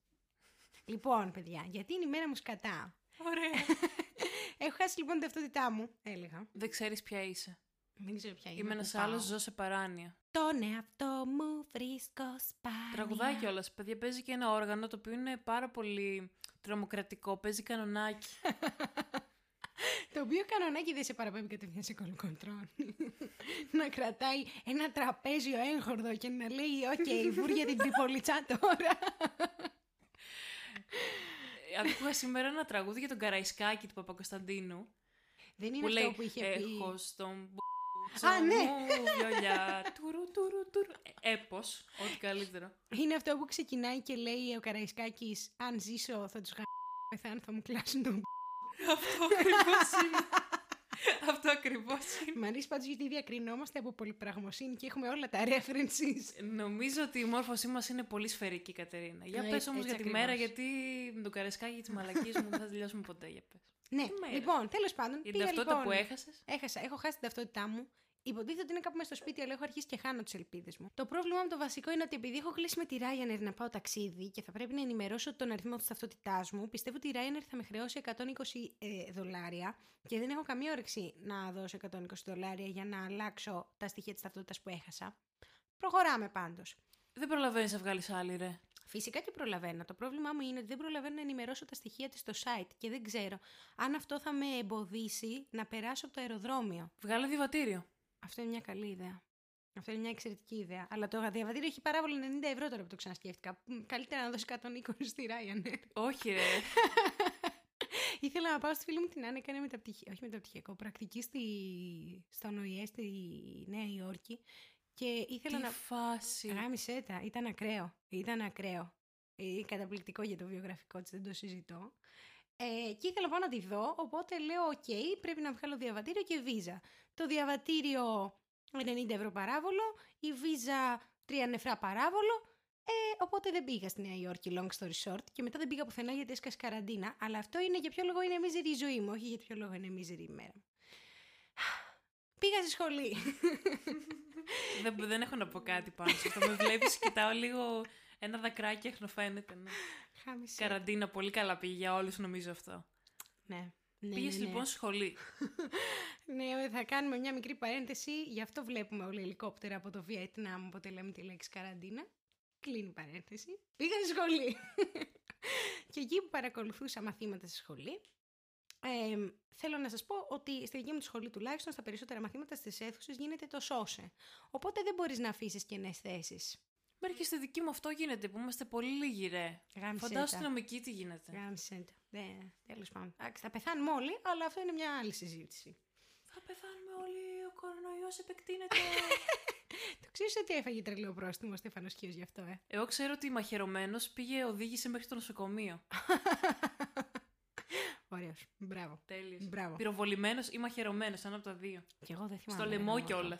Λοιπόν, παιδιά, γιατί είναι η μέρα μου σκατά. Ωραία. Έχω χάσει λοιπόν την ταυτότητά μου, έλεγα. δεν ξέρεις ποια είσαι. Δεν ξέρω ποια είναι. Είμαι πού ένας πάω. άλλος, ζω σε παράνοια. Τον εαυτό μου βρίσκω σπάνια. Τραγουδάει κιόλας. Παιδιά, παίζει και ένα όργανο το οποίο είναι πάρα πολύ τρομοκρατικό. Παίζει κανονάκι. Το οποίο κανονάκι δεν σε παραπέμπει κατευθείαν σε Κολοκοτρώνη. να κρατάει ένα τραπέζιο έγχορδο και να λέει «Ok, βούρια την Τριπολιτσά τώρα». Ε, Άκουγα σήμερα ένα τραγούδι για τον Καραϊσκάκη του Παπακωνσταντίνου. δεν είναι που αυτό λέει που είχε πει. Έχω στον Α, ναι. μου βιολιά. Τουρου, τουρου, τουρου. Ε, Έπος, ό,τι καλύτερο. Είναι αυτό που ξεκινάει και λέει ο Καραϊσκάκης «Αν ζήσω θα τους γα... πεθάνω, θα μου κλάσουν τον Αυτό ακριβώς είναι. Αυτό ακριβώς είναι. Μ' αρέσει πάντως γιατί διακρινόμαστε από πολυπραγμοσύνη και έχουμε όλα τα references. Νομίζω ότι η μόρφωσή μας είναι πολύ σφαιρική, Κατερίνα. Για Ε, πες όμως έτσι για τη ακριβώς. μέρα, γιατί με το καρεσκάκι της μαλακής μου δεν θα τελειώσουμε ποτέ. Για πες. Ναι, μέρα. λοιπόν, τέλος πάντων. Για την πήγα, ταυτότητα λοιπόν, που έχασες; Έχασα, έχω χάσει την ταυτότητά μου. Υποτίθεται ότι είναι κάπου μέσα στο σπίτι, αλλά έχω αρχίσει και χάνω τις ελπίδες μου. Το πρόβλημα μου το βασικό είναι ότι επειδή έχω κλείσει με τη Ryanair να πάω ταξίδι και θα πρέπει να ενημερώσω τον αριθμό της ταυτότητάς μου, πιστεύω ότι η Ryanair θα με χρεώσει 120 ε, δολάρια και δεν έχω καμία όρεξη να δώσω 120 δολάρια για να αλλάξω τα στοιχεία της ταυτότητας που έχασα. Προχωράμε πάντως. Δεν προλαβαίνεις να βγάλεις άλλη, ρε. Φυσικά και προλαβαίνω. Το πρόβλημά μου είναι ότι δεν προλαβαίνω να ενημερώσω τα στοιχεία της στο site και δεν ξέρω αν αυτό θα με εμποδίσει να περάσω από το αεροδρόμιο. Βγάλε διαβατήριο. Αυτό είναι μια καλή ιδέα. Αυτό είναι μια εξαιρετική ιδέα. Αλλά το διαβατήριο έχει παράβολο 90 ευρώ τώρα που το ξανασκέφτηκα. Μ, Καλύτερα να δώσει 120 στη Ryanair. Όχι, ρε. Ήθελα να πάω στη φίλη μου την Άννα, έκανε μεταπτυχιακό, όχι μεταπτυχιακό, πρακτική στη, στον ΟΗΕ στη Νέα Υόρκη και ήθελα Τι να... φάση. Γάμισε τα, ήταν ακραίο, ήταν ακραίο. Ε, καταπληκτικό για το βιογραφικό της, δεν το συζητώ. Ε, και ήθελα να πάω να τη δω, οπότε λέω οκ, πρέπει να βγάλω διαβατήριο και βίζα. Το διαβατήριο 90 ευρώ παράβολο, η βίζα 3 νεφρά παράβολο, ε, οπότε δεν πήγα στη Νέα Υόρκη, long story short, και μετά δεν πήγα πουθενά γιατί έσκασε καραντίνα. Αλλά αυτό είναι για ποιο λόγο είναι μίζερη η ζωή μου, όχι για ποιο λόγο είναι μίζερη η μέρα μου. Πήγα στη σχολή. δεν, δεν έχω να πω κάτι πάνω σε αυτό. Με βλέπεις, κοιτάω λίγο ένα δακράκι έχνοφαίνεται. Ναι. Χάμισε. Καραντίνα, πολύ καλά πήγε για όλους, νομίζω αυτό. Ναι. Ναι, Πήγες ναι, ναι. λοιπόν σχολή. Ναι, θα κάνουμε μια μικρή παρένθεση. Γι' αυτό βλέπουμε όλοι ελικόπτερα από το Βιετνάμ, όποτε λέμε τη λέξη καραντίνα. Κλείνει η παρένθεση. Πήγα στη σχολή. και εκεί που παρακολουθούσα μαθήματα στη σχολή, ε, θέλω να σας πω ότι στη δική μου τη σχολή τουλάχιστον στα περισσότερα μαθήματα στις αίθουσες γίνεται το σώσε. Οπότε δεν μπορείς να αφήσεις κενές θέσεις. Μέχρι και στη δική μου αυτό γίνεται, που είμαστε πολύ λίγοι, ρε. Γάμισε Φαντάσου τα. στην νομική τι γίνεται. Γάμισε τα. Ναι, τέλος πάντων. Εντάξει, θα πεθάνουμε όλοι, αλλά αυτό είναι μια άλλη συζήτηση. Θα πεθάνουμε όλοι, ο κορονοϊός επεκτείνεται. Το ξέρεις ότι έφαγε τρελό πρόστιμο ο Στέφανος Κίος γι' αυτό, ε; Εγώ ξέρω ότι μαχαιρωμένος πήγε, οδήγησε μέχρι το νοσοκομείο. Ωραίος. Μπράβο. Τέλειος. Μπράβο. Πυροβολημένος ή μαχαιρωμένος, ένα από τα δύο. Και εγώ δεν θυμάμαι. Στο ρε, λαιμό γάμο το. κιόλα.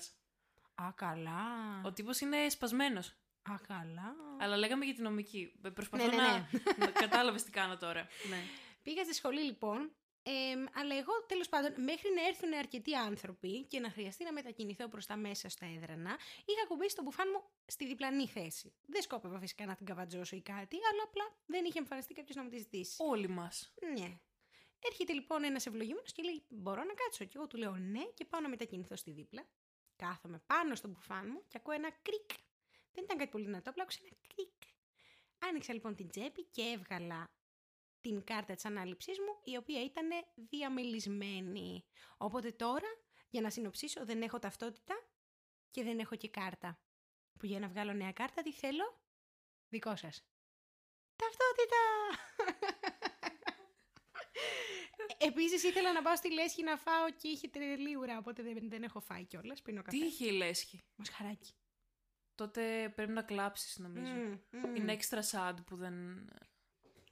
Α, καλά. Ο τύπος είναι σπασμένος. Α, καλά. Αλλά λέγαμε για την νομική. Ε, Προσπαθώ Ναι, ναι, να. να Κατάλαβες τι κάνω τώρα. ναι. Πήγα στη σχολή λοιπόν, εμ, αλλά εγώ τέλος πάντων μέχρι να έρθουν αρκετοί άνθρωποι και να χρειαστεί να μετακινηθώ προς τα μέσα στα έδρανα, είχα κουμπίσει τον μπουφάν μου στη διπλανή θέση. Δεν σκόπευα φυσικά να την καβατζώσω ή κάτι, αλλά απλά δεν είχε εμφανιστεί κάποιος να μου τη ζητήσει. Όλοι μας. Ναι. Έρχεται λοιπόν ένας ευλογημένος και λέει: Μπορώ να κάτσω. Και εγώ του λέω ναι, και πάω να μετακινηθώ στη δίπλα. Κάθομαι πάνω στον μπουφάν μου και ακούω ένα κρικ. Δεν ήταν κάτι πολύ δυνατό, απλά άκουσα ένα κρικ. Άνοιξα λοιπόν την τσέπη και έβγαλα την κάρτα της ανάληψής μου, η οποία ήταν διαμελισμένη. Οπότε τώρα, για να συνοψίσω, δεν έχω ταυτότητα και δεν έχω και κάρτα. Που για να βγάλω νέα κάρτα, τι θέλω; Δικό σας. Ταυτότητα! Επίσης ήθελα να πάω στη Λέσχη να φάω και είχε τρελή ουρά, οπότε δεν, δεν έχω φάει κιόλας, πίνω καφέ. Τι είχε η λέσχη; Μοσχαράκι. Τότε πρέπει να κλάψεις, νομίζω. Μμμ, μμμ. Είναι extra sad που δεν.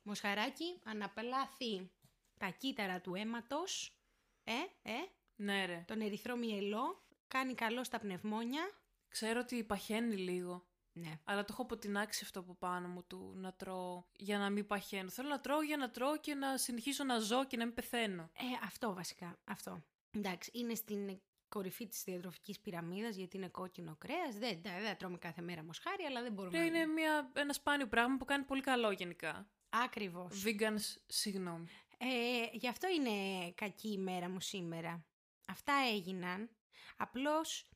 Μοσχαράκι αναπελάθει τα κύτταρα του αίματος, ε, ε, Ναι, ρε. τον ερυθρό μυελό, κάνει καλό στα πνευμόνια. Ξέρω ότι παχαίνει λίγο. Ναι. Αλλά το έχω αποτινάξει αυτό από πάνω μου του να τρώω για να μην παχαίνω. Θέλω να τρώω για να τρώω και να συνεχίσω να ζω και να μην πεθαίνω. Ε, αυτό βασικά, αυτό. Εντάξει, είναι στην κορυφή της διατροφικής πυραμίδας γιατί είναι κόκκινο κρέας. Δεν, δεν, δεν τρώμε κάθε μέρα μοσχάρι, αλλά δεν μπορούμε Ρε, είναι μια, ένα σπάνιο πράγμα που κάνει πολύ καλό γενικά. Ακριβώς. Vegans, συγγνώμη. Ε, γι' αυτό είναι κακή η μέρα μου σήμερα. Αυτά έγιναν. Απλώς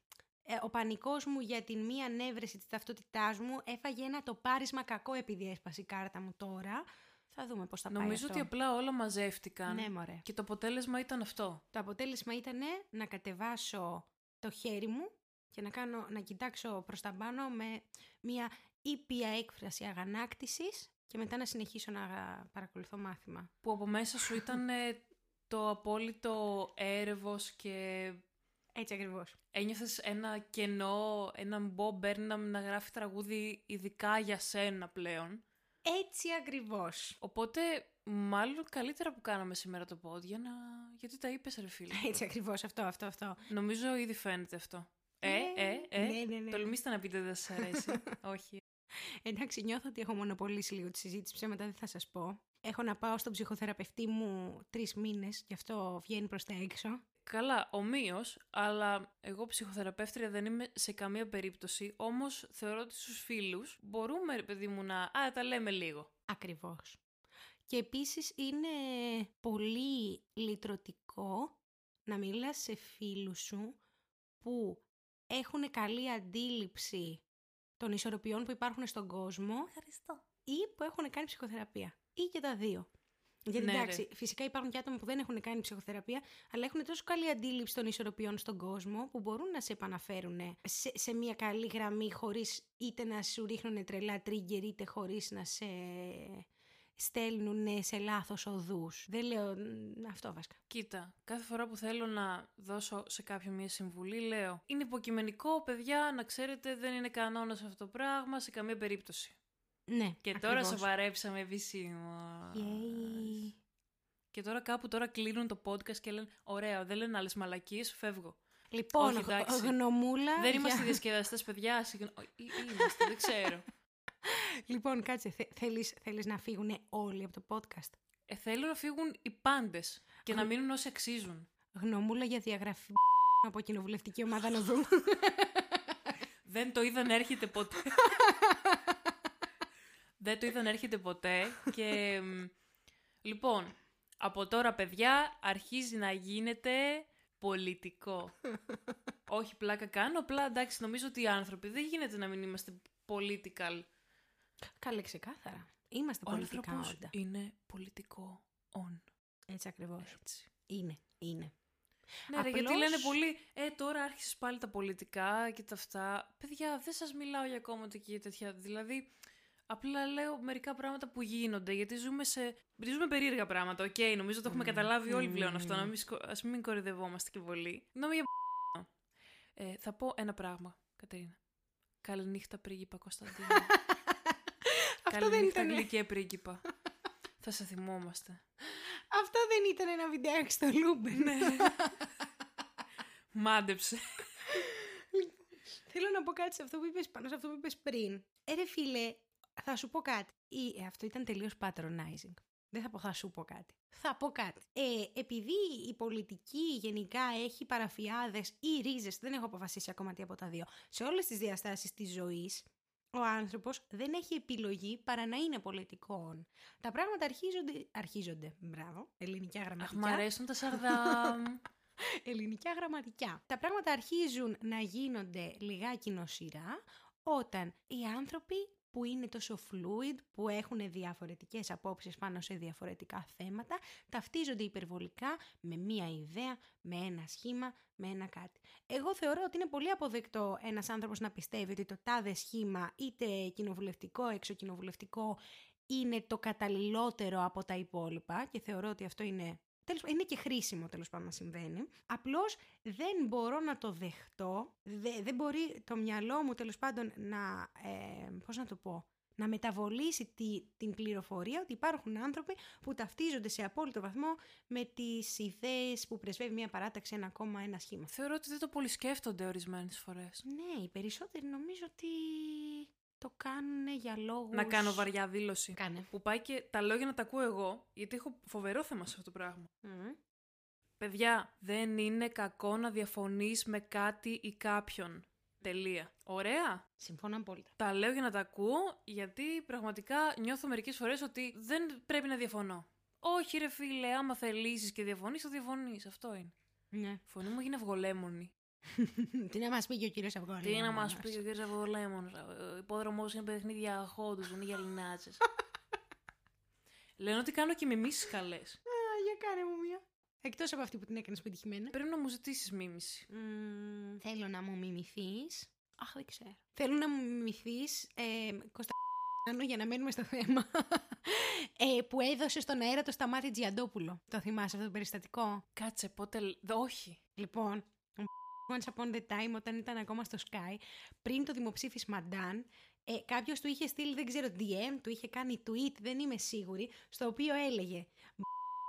ε, ο πανικός μου για την μία νεύρεση της ταυτότητάς μου έφαγε ένα το πάρισμα κακό επειδή έσπασε η κάρτα μου τώρα. Θα δούμε πώς θα πάει Νομίζω αυτό. ότι απλά όλα μαζεύτηκαν. Ναι, μωρέ. Και το αποτέλεσμα ήταν αυτό. Το αποτέλεσμα ήταν να κατεβάσω το χέρι μου και να, κάνω, να κοιτάξω προς τα πάνω με μια ήπια έκφραση αγανάκτησης και μετά να συνεχίσω να παρακολουθώ μάθημα. Που από μέσα σου ήταν ε, το απόλυτο έρευος και Έτσι ακριβώς. ένιωθες ένα κενό, έναν Bob Burnham να γράφει τραγούδι ειδικά για σένα πλέον. Έτσι ακριβώς. Οπότε, μάλλον καλύτερα που κάναμε σήμερα το pod για να... γιατί τα είπες ρε φίλε. Έτσι ακριβώς αυτό, αυτό, αυτό. Νομίζω ήδη φαίνεται αυτό. Ε, Ναι, ε, ε, ναι, ναι, ναι. τολμήστε να πείτε δεν σας αρέσει. Όχι. Εντάξει, νιώθω ότι έχω μονοπολίσει λίγο τη συζήτηση, ψέματα δεν θα σας πω. Έχω να πάω στον ψυχοθεραπευτή μου τρεις μήνες, γι' αυτό βγαίνει προς τα έξω. Καλά, ομοίως, αλλά εγώ ψυχοθεραπεύτρια δεν είμαι σε καμία περίπτωση. Όμως θεωρώ ότι στους φίλους μπορούμε, ρε παιδί μου, να. Α, τα λέμε λίγο. Ακριβώς. Και επίσης είναι πολύ λυτρωτικό να μιλάς σε φίλους σου που έχουν καλή αντίληψη των ισορροπιών που υπάρχουν στον κόσμο Ευχαριστώ. ή που έχουν κάνει ψυχοθεραπεία. Ή και τα δύο. Γιατί Ναι, εντάξει, φυσικά υπάρχουν και άτομα που δεν έχουν κάνει ψυχοθεραπεία, αλλά έχουν τόσο καλή αντίληψη των ισορροπιών στον κόσμο που μπορούν να σε επαναφέρουν σε, σε μια καλή γραμμή χωρίς είτε να σου ρίχνουν τρελά τρίγκερ, είτε χωρίς να σε στέλνουν σε λάθος οδούς. Δεν λέω μ, αυτό βασικά. Κοίτα, κάθε φορά που θέλω να δώσω σε κάποιον μια συμβουλή, λέω Είναι υποκειμενικό, παιδιά, να ξέρετε, δεν είναι κανόνας αυτό το πράγμα σε καμία περίπτωση. Ναι, Και τώρα ακριβώς. σοβαρέψαμε επισήμω. Yay. Και τώρα κάπου τώρα κλείνουν το podcast και λένε Ωραία, δεν λένε άλλες μαλακίες, φεύγω. Λοιπόν, Όχι, εντάξει. γ- γνωμούλα. δεν για- είμαστε διασκεδαστές, παιδιά. Συγγνώ... Ή- ή Είμαστε, δεν ξέρω. Λοιπόν, κάτσε, θε, θέλεις, θέλεις να φύγουν όλοι από το podcast; Ε, θέλω να φύγουν οι πάντες και να μείνουν όσοι αξίζουν. Γνωμούλα για διαγραφή από κοινοβουλευτική ομάδα να δούμε. Δεν το είδα να έρχεται ποτέ. Δεν το είδα να έρχεται ποτέ και... μ, Λοιπόν, από τώρα παιδιά αρχίζει να γίνεται πολιτικό. Όχι πλάκα κάνω, απλά εντάξει νομίζω ότι οι άνθρωποι δεν γίνεται να μην είμαστε political. Καλέ, ξεκάθαρα. Είμαστε Ο πολιτικά άνθρωπος όντα. είναι πολιτικό ον. Έτσι ακριβώς. Έτσι. Είναι, είναι. Ναι, ρε, γιατί Απλώς- λένε πολύ, ε, τώρα άρχισες πάλι τα πολιτικά και τα αυτά. Παιδιά, δεν σας μιλάω για κόμματα και για τέτοια. Δηλαδή, απλά λέω μερικά πράγματα που γίνονται, γιατί ζούμε σε... Ζούμε περίεργα πράγματα, οκ, νομίζω το έχουμε καταλάβει όλοι πλέον αυτό, να μην, σκο- ας μην κοροϊδευόμαστε και πολύ. Νόμι για ε, Θα πω ένα πράγμα, Κατερίνα. Καληνύχτα πρίγκιπα Κωνσταντίνα. Αυτό δεν Καληνύχτα ήταν. γλυκέ πρίγκιπα. Θα σε θυμόμαστε. Αυτό δεν ήταν ένα βιντεάκι στο Λούμπεν. Μάντεψε. Θέλω να πω κάτι σε αυτό που είπες πάνω σε αυτό που είπες πριν. Ε, ρε φίλε, θα σου πω κάτι. Ή, ε, αυτό ήταν τελείως patronizing. Δεν θα πω θα σου πω κάτι. Θα πω κάτι. Ε, επειδή η πολιτική γενικά έχει παραφυάδες ή ρίζες, δεν έχω αποφασίσει ακόμα τι από τα δύο, σε όλες τις διαστάσεις της ζωής, ο άνθρωπος δεν έχει επιλογή παρά να είναι πολιτικών. Τα πράγματα αρχίζονται... Αρχίζονται, μπράβο, ελληνικά Αχ, γραμματικά. μ' αρέσουν τα σαρδάμ. ελληνικά γραμματικά. Τα πράγματα αρχίζουν να γίνονται λιγάκι νοσηρά όταν οι άνθρωποι που είναι τόσο fluid, που έχουν διαφορετικές απόψεις πάνω σε διαφορετικά θέματα, ταυτίζονται υπερβολικά με μία ιδέα, με ένα σχήμα, με ένα κάτι. Εγώ θεωρώ ότι είναι πολύ αποδεκτό ένας άνθρωπος να πιστεύει ότι το τάδε σχήμα, είτε κοινοβουλευτικό, εξοκοινοβουλευτικό, είναι το καταλληλότερο από τα υπόλοιπα και θεωρώ ότι αυτό είναι τέλος, είναι και χρήσιμο τέλος πάντων να συμβαίνει. Απλώς δεν μπορώ να το δεχτώ, δε- δεν μπορεί το μυαλό μου τέλος πάντων να, ε, πώς να το πω, να μεταβολήσει τη, την πληροφορία ότι υπάρχουν άνθρωποι που ταυτίζονται σε απόλυτο βαθμό με τις ιδέες που πρεσβεύει μια παράταξη, ένα κόμμα, ένα σχήμα. Θεωρώ ότι δεν το πολύ σκέφτονται ορισμένες φορές. Ναι, οι περισσότεροι νομίζω ότι το κάνουν για λόγους... Να κάνω βαριά δήλωση. Κάνε. Που πάει και τα λόγια να τα ακούω εγώ, γιατί έχω φοβερό θέμα σε αυτό το πράγμα. Μμμ. Παιδιά, δεν είναι κακό να διαφωνείς με κάτι ή κάποιον. Τελεία. Ωραία. Συμφωνώ απόλυτα. Τα λέω για να τα ακούω, γιατί πραγματικά νιώθω μερικές φορές ότι δεν πρέπει να διαφωνώ. Όχι ρε φίλε, άμα θελήσεις και διαφωνείς, θα διαφωνείς. Αυτό είναι. Ναι. Η φωνή μου γίνει αυγολέμονη. Τι να μας πει και ο κύριος Αυγόλη. Τι να μας πει ο κ. Αυγολέμονος. Ο υπόδρομος είναι παιχνίδια χόντους, δεν είναι για λινάτσες. Λένε ότι κάνω και μιμήσεις καλές. Α, για κάνε μου μία. Εκτός από αυτή που την έκανες πετυχημένα. Πρέπει να μου ζητήσεις μίμηση. Μμμ, θέλω να μου μιμηθείς. Αχ, δεν ξέρω. Θέλω να μου μιμηθείς, ε, Κωνσταντίνο, για να μένουμε στο θέμα, ε, που έδωσε στον αέρα το Σταμάτη Τζιαντόπουλο. Το θυμάσαι αυτό το περιστατικό; Κάτσε, πότε... λ- Δε- Όχι. Λοιπόν, ο Once Upon the Time, όταν ήταν ακόμα στο Sky, πριν το δημοψήφισμα Dan, ε, κάποιος του είχε στείλει, δεν ξέρω, DM, του είχε κάνει tweet, δεν είμαι σίγουρη, στο οποίο έλεγε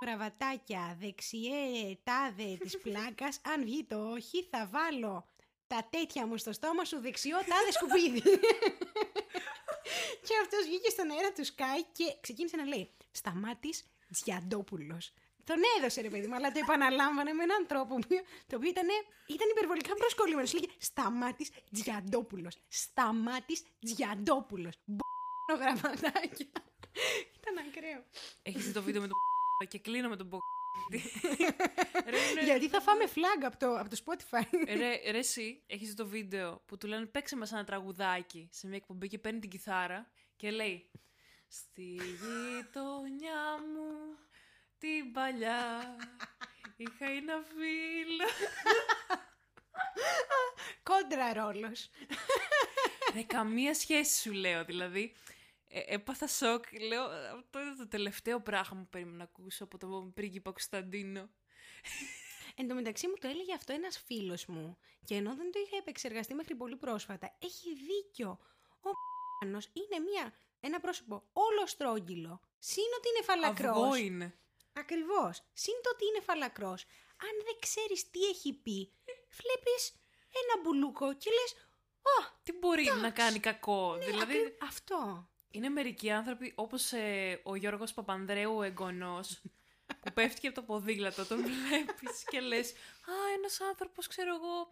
γραβατάκια, δεξιέ, τάδε της πλάκας, αν βγει το όχι, θα βάλω τα τέτοια μου στο στόμα σου, δεξιό, τάδε σκουπίδι. και αυτός βγήκε στον αέρα του Sky και ξεκίνησε να λέει «Σταμάτης Τζιαντόπουλος». Τον έδωσε ρε παιδί μου, αλλά το επαναλάμβανε με έναν τρόπο που- το οποίο ήταν, ήταν υπερβολικά προσκολλημένος. Λέγε Σταμάτης Τζιαντόπουλος. Σταμάτης Τζιαντόπουλος. Μπο γραμματάκια. ήταν ακραίο. Έχεις δει το βίντεο με τον και κλείνω με τον Ρε, είναι- Γιατί θα φάμε flag από το, από το Spotify. Ρε, ρε εσύ, έχεις δει το βίντεο που του λένε παίξε μας ένα τραγουδάκι σε μια εκπομπή και παίρνει την κιθάρα και λέει Στη γειτονιά μου την παλιά είχα ένα φίλο. Κόντρα ρόλος. Ρε, καμία σχέση σου λέω, δηλαδή. Ε, έπαθα σοκ, λέω, αυτό είναι το τελευταίο πράγμα που περίμενα να ακούσω από τον πρίγκιπα Κωνσταντίνο. Εν τω μεταξύ μου το έλεγε αυτό ένας φίλος μου και ενώ δεν το είχα επεξεργαστεί μέχρι πολύ πρόσφατα, έχει δίκιο. Ο Πάνος είναι μια, ένα πρόσωπο όλο στρόγγυλο, σύν ότι είναι φαλακρός. Αυγό είναι. Ακριβώς. Συν το ότι είναι φαλακρός. Αν δεν ξέρεις τι έχει πει, βλέπεις ένα μπουλούκο και λες «Ω, Τι μπορεί να κάνει κακό, ναι, δηλαδή... ακρι- αυτό». Είναι μερικοί άνθρωποι όπως ε, ο Γιώργος Παπανδρέου ο εγγονός που πέφτει και από το ποδήλατο, τον βλέπεις και λες «Α, ένας άνθρωπος, ξέρω εγώ,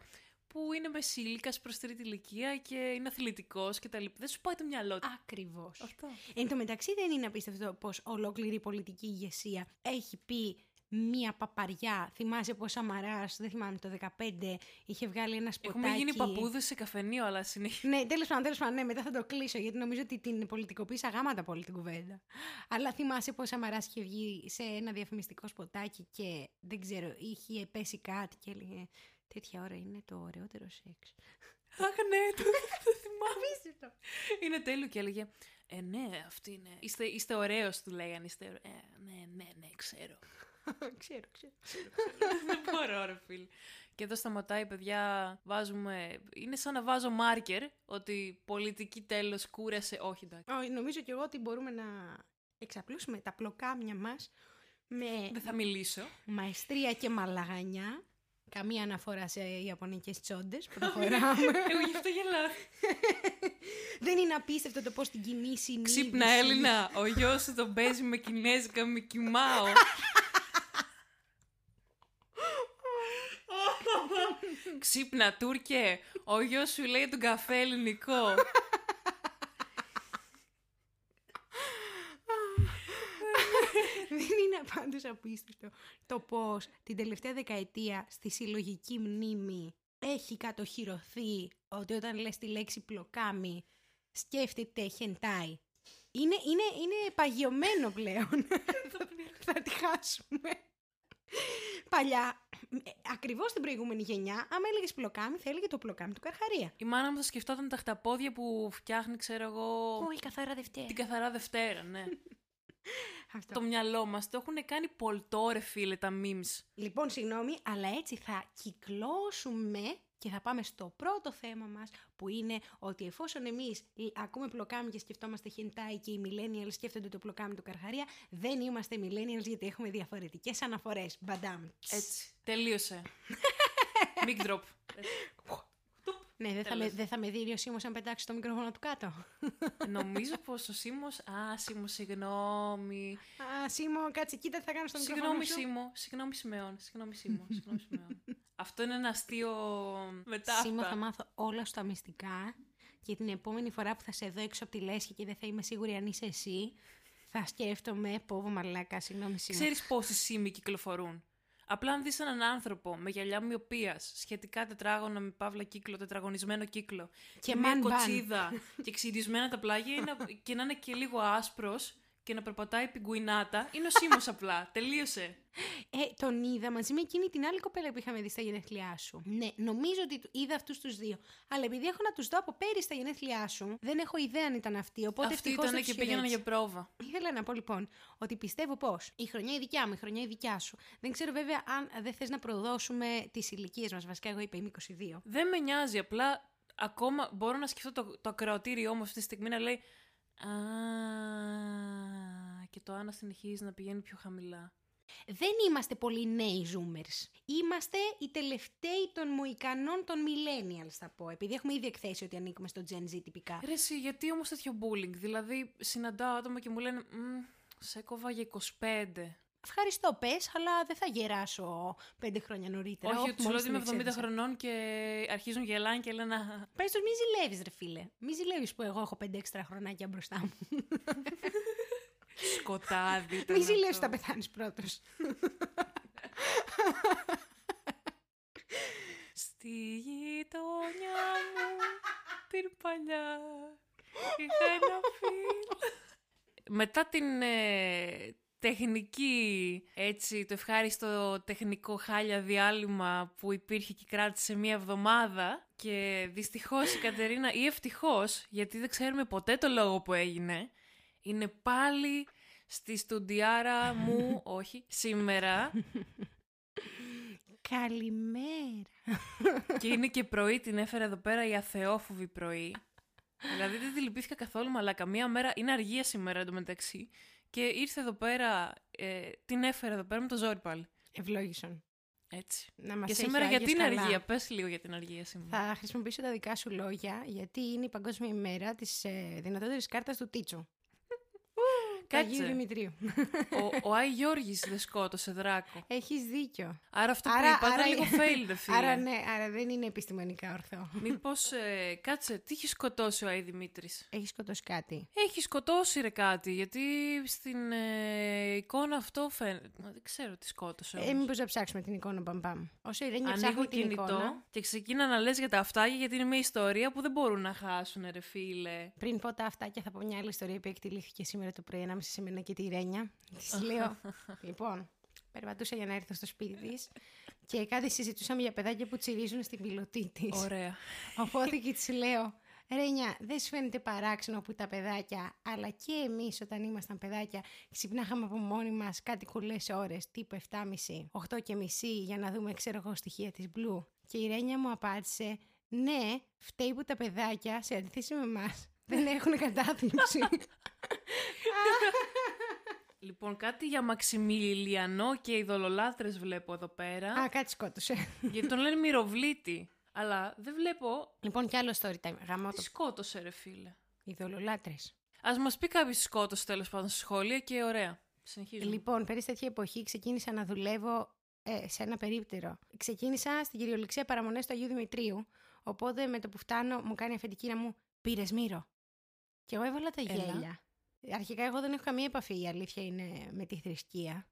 που είναι μεσήλικας προς τρίτη ηλικία και είναι αθλητικός και τα λοιπά». Δεν σου πάει το μυαλό του. Ακριβώς. Αυτό. Εν τω μεταξύ δεν είναι απίστευτο πως ολόκληρη η πολιτική ηγεσία έχει πει μία παπαριά. Θυμάσαι πως ο Σαμαράς, δεν θυμάμαι το 15, είχε βγάλει ένα σποτάκι. Έχουμε γίνει παππούδες σε καφενείο, αλλά συνεχίζει. Ναι, τέλος πάντων, τέλος πάντων, ναι, μετά θα το κλείσω γιατί νομίζω ότι την πολιτικοποίησα γάματα πολύ την κουβέντα. Αλλά θυμάσαι πως ο Σαμαράς είχε βγει σε ένα διαφημιστικό σποτάκι και δεν ξέρω, είχε πέσει κάτι και έλεγε Τέτοια ώρα είναι το ωραιότερο σεξ. Αχ, ναι, το, το θυμάμαι. Απίστευτο. Είναι τέλειο και έλεγε «Ε, ναι, αυτή είναι. Είστε, είστε ωραίος», του λέγανε. Είστε ωραίος. Ε, ναι, ναι, ναι, ξέρω. ξέρω, ξέρω. Δεν μπορώ, ρε φίλε. Και εδώ σταματάει, παιδιά, βάζουμε... Είναι σαν να βάζω μάρκερ ότι πολιτική τέλος κούρασε. Όχι, εντάξει. Όχι, νομίζω και εγώ ότι μπορούμε να εξαπλώσουμε τα πλοκάμια μας με Δεν θα μιλήσω. μαεστρία και μαλαγανιά. Καμία αναφορά σε ιαπωνικές τσόντες. Προχωράμε. Εγώ γι' αυτό γελάω. Δεν είναι απίστευτο το πώς την κοινή συνείδηση... Ξύπνα Έλληνα, ο γιος σου τον παίζει με κινέζικα με κοιμάω. Ξύπνα Τούρκε, ο γιος σου λέει τον καφέ ελληνικό. Δεν είναι πάντως απίστευτο το πώς την τελευταία δεκαετία στη συλλογική μνήμη έχει κατοχυρωθεί ότι όταν λες τη λέξη πλοκάμι σκέφτεται χεντάι. Είναι, είναι, είναι παγιωμένο πλέον. Θα τη χάσουμε. Παλιά, ε, ακριβώς στην προηγούμενη γενιά, άμα έλεγες πλοκάμι, θα έλεγε το πλοκάμι του Καρχαρία. Η μάνα μου θα σκεφτόταν τα χταπόδια που φτιάχνει, ξέρω εγώ, Όχι, καθαρά Δευτέρα. την καθαρά Δευτέρα, ναι. Αυτό. το μυαλό μας το έχουν κάνει πολτό, ρε φίλε, τα memes. Λοιπόν, συγγνώμη, αλλά έτσι θα κυκλώσουμε και θα πάμε στο πρώτο θέμα μας που είναι ότι εφόσον εμείς λ- ακούμε πλοκάμι και σκεφτόμαστε χεντάι και οι millennials σκέφτονται το πλοκάμι του Καρχαρία, δεν είμαστε millennials γιατί έχουμε διαφορετικές αναφορές. Μπαντάμ. Έτσι, τελείωσε. Mic drop. Ναι, δεν θα, με, δεν θα με δει ο Σίμος αν πετάξει το μικρόφωνο του κάτω. Νομίζω πως ο Σίμος... Α, Σίμο, συγγνώμη. Α, Σίμω, κάτσε, κοίτα τι θα κάνω στο μικρόφωνο Συγγνώμη, σου. Σίμω. Συγγνώμη, Σιμεών. Συγγνώμη, Σίμω. Συγγνώμη, Σιμεών. Αυτό είναι ένα αστείο μετά Σίμω αυτά. θα μάθω όλα στα μυστικά και την επόμενη φορά που θα σε δω έξω από τη λέσχη και δεν θα είμαι σίγουρη αν είσαι εσύ, θα σκέφτομαι πόβο μαλάκα, συγγνώμη Σίμω. Ξέρεις πόσοι Σίμοι κυκλοφορούν; Απλά αν δεις έναν άνθρωπο με γυαλιά μοιοπίας, σχετικά τετράγωνα με παύλα κύκλο, τετραγωνισμένο κύκλο Και μια man bun. κοτσίδα και ξυρισμένα τα πλάγια είναι- και να είναι και λίγο άσπρος και να περπατάει πιγκουινάτα, είναι ο Σίμος απλά. Τελείωσε. Ε, τον είδα μαζί με εκείνη την άλλη κοπέλα που είχαμε δει στα γενέθλιά σου. Ναι, νομίζω ότι του- είδα αυτούς τους δύο. Αλλά επειδή έχω να τους δω από πέρυσι στα γενέθλιά σου, δεν έχω ιδέα αν ήταν αυτοί. Οπότε Αυτοί ευτυχώς ήταν δεν και τους πήγαιναν χαιρέτησα. για πρόβα. Ήθελα να πω λοιπόν ότι πιστεύω πως η χρονιά η δικιά μου, η χρονιά η δικιά σου. Δεν ξέρω βέβαια αν δεν θες να προδώσουμε τις ηλικίες μας. Βασικά, εγώ είπα είμαι 22. Δεν με νοιάζει, απλά ακόμα μπορώ να σκεφτώ το, το ακροατήριό μου αυτή τη στιγμή να λέει Α, και το Άννα συνεχίζει να πηγαίνει πιο χαμηλά. Δεν είμαστε πολύ νέοι zoomers. Είμαστε οι τελευταίοι των μοϊκανών των millennials, θα πω. Επειδή έχουμε ήδη εκθέσει ότι ανήκουμε στο Gen Z τυπικά. Ρε εσύ, γιατί όμως τέτοιο bullying, δηλαδή συναντάω άτομα και μου λένε «Μμ, σε κόβα για 25. Ευχαριστώ, πες, αλλά δεν θα γεράσω πέντε χρόνια νωρίτερα. Όχι, του λέω μόλις ότι είμαι την 70 εξέδεσα. χρονών και αρχίζουν γελάνε και λένε «Α, Πες τους μη ζηλεύεις ρε φίλε. Μη ζηλεύεις που εγώ έχω πέντε έξτρα χρονάκια μπροστά μου. Σκοτάδι. ήταν Μη ζηλεύεις αυτό. θα πεθάνεις πρώτος. Στη γειτονιά μου την παλιά είχα ένα φίλο. Μετά την ε, τεχνική, έτσι, το ευχάριστο τεχνικό χάλια διάλειμμα που υπήρχε και κράτησε μία εβδομάδα και δυστυχώς η Κατερίνα ή ευτυχώς, γιατί δεν ξέρουμε ποτέ το λόγο που έγινε, είναι πάλι στη στουντιάρα μου, όχι, σήμερα Καλημέρα. Και είναι και πρωί, την έφερε εδώ πέρα η αθεόφοβη πρωί. δηλαδή δεν τη λυπήθηκα καθόλου, μαλάκα. Μία μέρα είναι αργία σήμερα εντωμεταξύ. Και ήρθε εδώ πέρα, ε, την έφερε εδώ πέρα με το ζόρι πάλι. Ευλόγησον. Έτσι. Να μας και έχει σήμερα ο γιατί Άγιος είναι καλά. αργία, πες λίγο για την αργία σήμερα. Θα χρησιμοποιήσω τα δικά σου λόγια, γιατί είναι η παγκόσμια ημέρα της ε, δυνατότερης κάρτας του Τίτσου. Του Αγίου Κάτσε. Δημητρίου. ο, ο Άι Γιώργης δεν σκότωσε δράκο. Έχεις δίκιο. Άρα αυτό Άρα- που είπα άρα- ήταν λίγο fail, δε φίλε. Άρα ναι, άρα δεν είναι επιστημονικά ορθό. Μήπως, ε, κάτσε, τι έχει σκοτώσει ο Άι Δημήτρης; Έχει σκοτώσει κάτι. Έχει σκοτώσει ρε κάτι, γιατί στην ε, εικόνα αυτό φαίνεται. Δεν ξέρω τι σκότωσε. Ε, όμως. μήπως να ψάξουμε την εικόνα μπαμπάμ. Όσο η Ρένια Ανοίγω ψάχνει την κινητό εικόνα, και ξεκίνα να λες για τα αυτάκια γιατί είναι μια ιστορία που δεν μπορούν να χάσουν ρε φίλε. πριν πω τα αυτά και θα πω μια άλλη ιστορία που εκτελήθηκε σήμερα το πρωί ανάμεσα σε μένα και τη Ρένια. Της λέω, λοιπόν, περπατούσα για να έρθω στο σπίτι της και κάτι συζητούσαμε για παιδάκια που τσιρίζουν στην πιλωτή της. Ωραία. Οπότε και της λέω, Ρένια, δεν σου φαίνεται παράξενο που τα παιδάκια, αλλά και εμείς όταν ήμασταν παιδάκια, ξυπνάχαμε από μόνοι μας κάτι κουλές ώρες, τύπου 7.30, 8 και μισή, για να δούμε, ξέρω εγώ, στοιχεία της Blue. Και η Ρένια μου απάντησε, ναι, φταίει που τα παιδάκια, σε αντίθεση με εμάς, δεν έχουν κατάθλιψη. Λοιπόν, κάτι για Μαξιμιλιανό και ειδωλολάτρες βλέπω εδώ πέρα. Α, κάτι σκότωσε. γιατί τον λένε μυροβλήτη. Αλλά δεν βλέπω λοιπόν, κι άλλο story time. Γαμώ τι το. σκότωσε ρε φίλε. Ειδωλολάτρε. Ας μας πει κάποιος τι σκότωσε τέλος πάντων στα σχόλια και ωραία. Συνεχίζουμε. Λοιπόν, πέρυσι τέτοια εποχή ξεκίνησα να δουλεύω ε, σε ένα περίπτερο. Ξεκίνησα στην κυριολεξία παραμονές του Αγίου Δημητρίου. Οπότε με το που φτάνω μου κάνει η αφεντική να μου πήρες μύρο. Και εγώ έβαλα τα Έλα. Γέλια. Αρχικά εγώ δεν έχω καμία επαφή, η αλήθεια είναι με τη θρησκεία.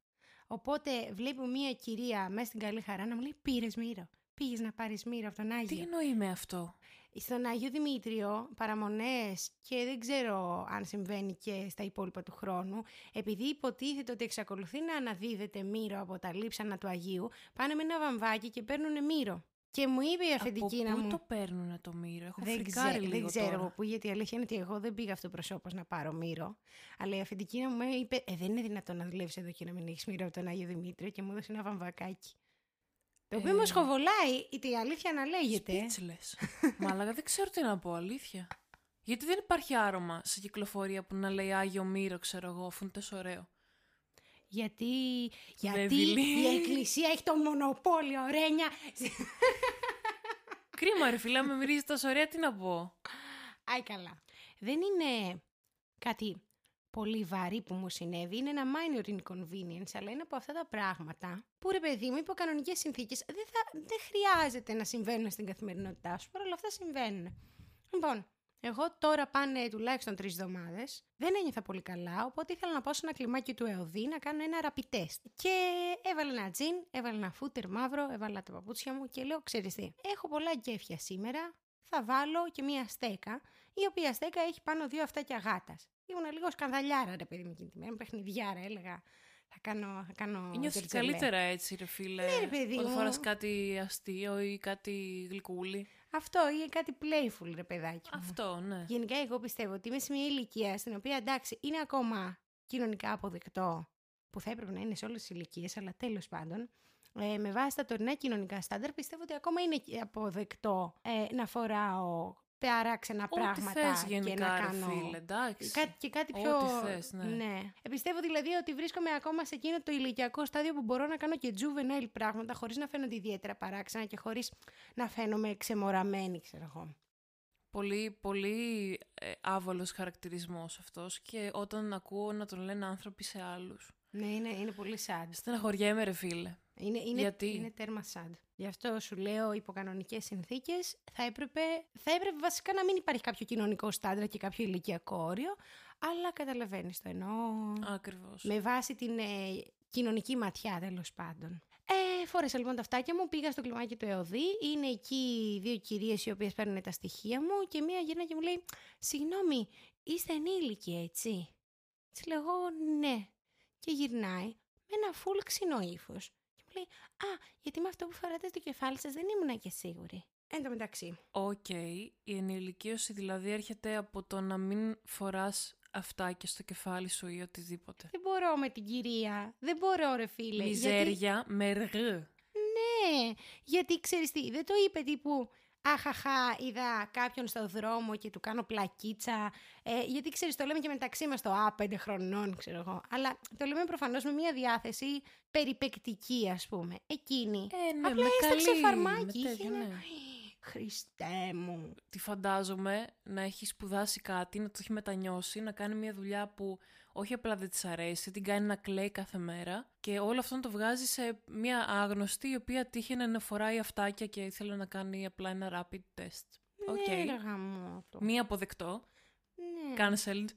Οπότε βλέπω μία κυρία μέσα στην καλή χαρά να μου λέει πήρες μύρο. Πήγες να πάρεις μύρο από τον Τι Άγιο. εννοεί με αυτό; Στον Άγιο Δημήτριο, παραμονές και δεν ξέρω αν συμβαίνει και στα υπόλοιπα του χρόνου, επειδή υποτίθεται ότι εξακολουθεί να αναδίδεται μύρο από τα λείψανα του Αγίου, πάνε με ένα βαμβάκι και παίρνουν μύρο. Και μου είπε η αφεντική από να πού μου... το παίρνουν το μύρο; Έχω Δεν, φρικάρει ξέ- λίγο δεν ξέρω τώρα. από πού, γιατί η αλήθεια είναι ότι εγώ δεν πήγα αυτοπροσώπως να πάρω μύρο. Αλλά η αφεντική να μου είπε: Ε, δεν είναι δυνατόν να δουλεύεις εδώ και να μην έχεις μύρο από τον Άγιο Δημήτριο, και μου έδωσε ένα βαμβακάκι. Το οποίο Ε. με σχοβολάει, η αλήθεια να λέγεται. Speechless. Μαλάκα δεν ξέρω τι να πω, αλήθεια. Γιατί δεν υπάρχει άρωμα σε κυκλοφορία που να λέει Άγιο Μύρο, ξέρω εγώ, αφού είναι τόσο ωραίο. Γιατί, γιατί δειλή. η Εκκλησία έχει το μονοπόλιο, Ρένια. Κρίμα, ρε φίλα, με μυρίζεις τόσο ωραία, τι να πω. Άι καλά. Δεν είναι κάτι πολύ βαρύ που μου συνέβη, είναι ένα minor inconvenience, αλλά είναι από αυτά τα πράγματα που ρε παιδί μου, υπό κανονικές συνθήκες, δεν, θα, δεν χρειάζεται να συμβαίνουν στην καθημερινότητά σου, παρόλα αυτά συμβαίνουν. Λοιπόν, εγώ τώρα πάνε τουλάχιστον τρεις εβδομάδες. Δεν ένιωθα πολύ καλά, οπότε ήθελα να πάω σε ένα κλιμάκι του ΕΟΔΗ να κάνω ένα rapid test. Και έβαλα ένα τζιν, έβαλα ένα φούτερ μαύρο, έβαλα τα παπούτσια μου και λέω: Ξέρεις τι, έχω πολλά κέφια σήμερα. Θα βάλω και μία στέκα, η οποία στέκα έχει πάνω δύο αυτάκια γάτα. Ήμουν λίγο σκανδαλιάρα, ρε παιδί μου, εκείνη τη μέρα. Παιχνιδιάρα, έλεγα. Θα κάνω. Θα κάνω Νιώθεις τζερτζελέ. καλύτερα έτσι, ρε φίλε. Ναι, ρε παιδί Όταν μου. φοράς κάτι αστείο ή κάτι γλυκούλι. Αυτό ή κάτι playful, ρε παιδάκι. μου. Αυτό, ναι. Γενικά, εγώ πιστεύω ότι είμαι σε μια ηλικία στην οποία εντάξει, είναι ακόμα κοινωνικά αποδεκτό, που θα έπρεπε να είναι σε όλες τις ηλικίες, αλλά τέλος πάντων, ε, με βάση τα τωρινά κοινωνικά στάνταρ, πιστεύω ότι ακόμα είναι αποδεκτό ε, να φοράω παράξενα Ό,τι πράγματα θες και γενικά, να ρε κάνω. φίλε, εντάξει. Κάτι, και κάτι Ό,τι πιο. θες, ναι. Ε, Πιστεύω δηλαδή ότι βρίσκομαι ακόμα σε εκείνο το ηλικιακό στάδιο που μπορώ να κάνω και juvenile πράγματα χωρίς να φαίνονται ιδιαίτερα παράξενα και χωρίς να φαίνομαι ξεμοραμένη, ξέρω εγώ. Πολύ, πολύ ε, άβολος χαρακτηρισμός αυτός και όταν ακούω να τον λένε άνθρωποι σε άλλους. Ναι, είναι, είναι πολύ sad. Στεναχωριέμαι ρε φίλε. Είναι, είναι, Γιατί; είναι τέρμα sad. Γι' αυτό σου λέω υπό κανονικέ συνθήκες θα έπρεπε, θα έπρεπε βασικά να μην υπάρχει κάποιο κοινωνικό στάντρα και κάποιο ηλικιακό όριο, αλλά καταλαβαίνεις το εννοώ. Ακριβώς. Με βάση την ε, κοινωνική ματιά τέλος πάντων. Ε, φόρεσα λοιπόν τα φτάκια μου, πήγα στο κλιμάκι του ΕΟΔΗ. Είναι εκεί δύο κυρίες οι οποίες παίρνουν τα στοιχεία μου και μία γυρνά και μου λέει: Συγγνώμη, είστε ενήλικοι, έτσι; Της λέω: «Εγώ, Ναι. Και γυρνάει με ένα φουλ ξινό ύφος. Και μου λέει: Α, γιατί με αυτό που φοράτε στο κεφάλι σας δεν ήμουν και σίγουρη. Εν τω μεταξύ. Οκ, η ενηλικίωση δηλαδή έρχεται από το να μην φοράς αυτάκια στο κεφάλι σου ή οτιδήποτε. Δεν μπορώ με την κυρία. Δεν μπορώ, ρε φίλε. Γιατί- Μιζέρια με ργ. Ναι, γιατί ξέρεις τι, δεν το είπε τύπου Αχαχά, είδα κάποιον στο δρόμο και του κάνω πλακίτσα. Ε, γιατί ξέρεις, το λέμε και μεταξύ μας το Α, πέντε χρονών, ξέρω εγώ. Αλλά το λέμε προφανώς με μια διάθεση περιπεκτική, ας πούμε. Εκείνη. Ε, ναι, Απλά με έσταξε καλή, φαρμάκι. με είχε τέτοιο, ένα- ναι. Χριστέ μου. Τη φαντάζομαι να έχει σπουδάσει κάτι, να το έχει μετανιώσει, να κάνει μια δουλειά που όχι απλά δεν της αρέσει, την κάνει να κλαίει κάθε μέρα και όλο αυτό να το βγάζει σε μια άγνωστη η οποία τύχαινε να φοράει αυτάκια και ήθελε να κάνει απλά ένα rapid test. Οκ. Ναι, ρε γαμώτο. Μη αποδεκτό. Ναι. Cancelled.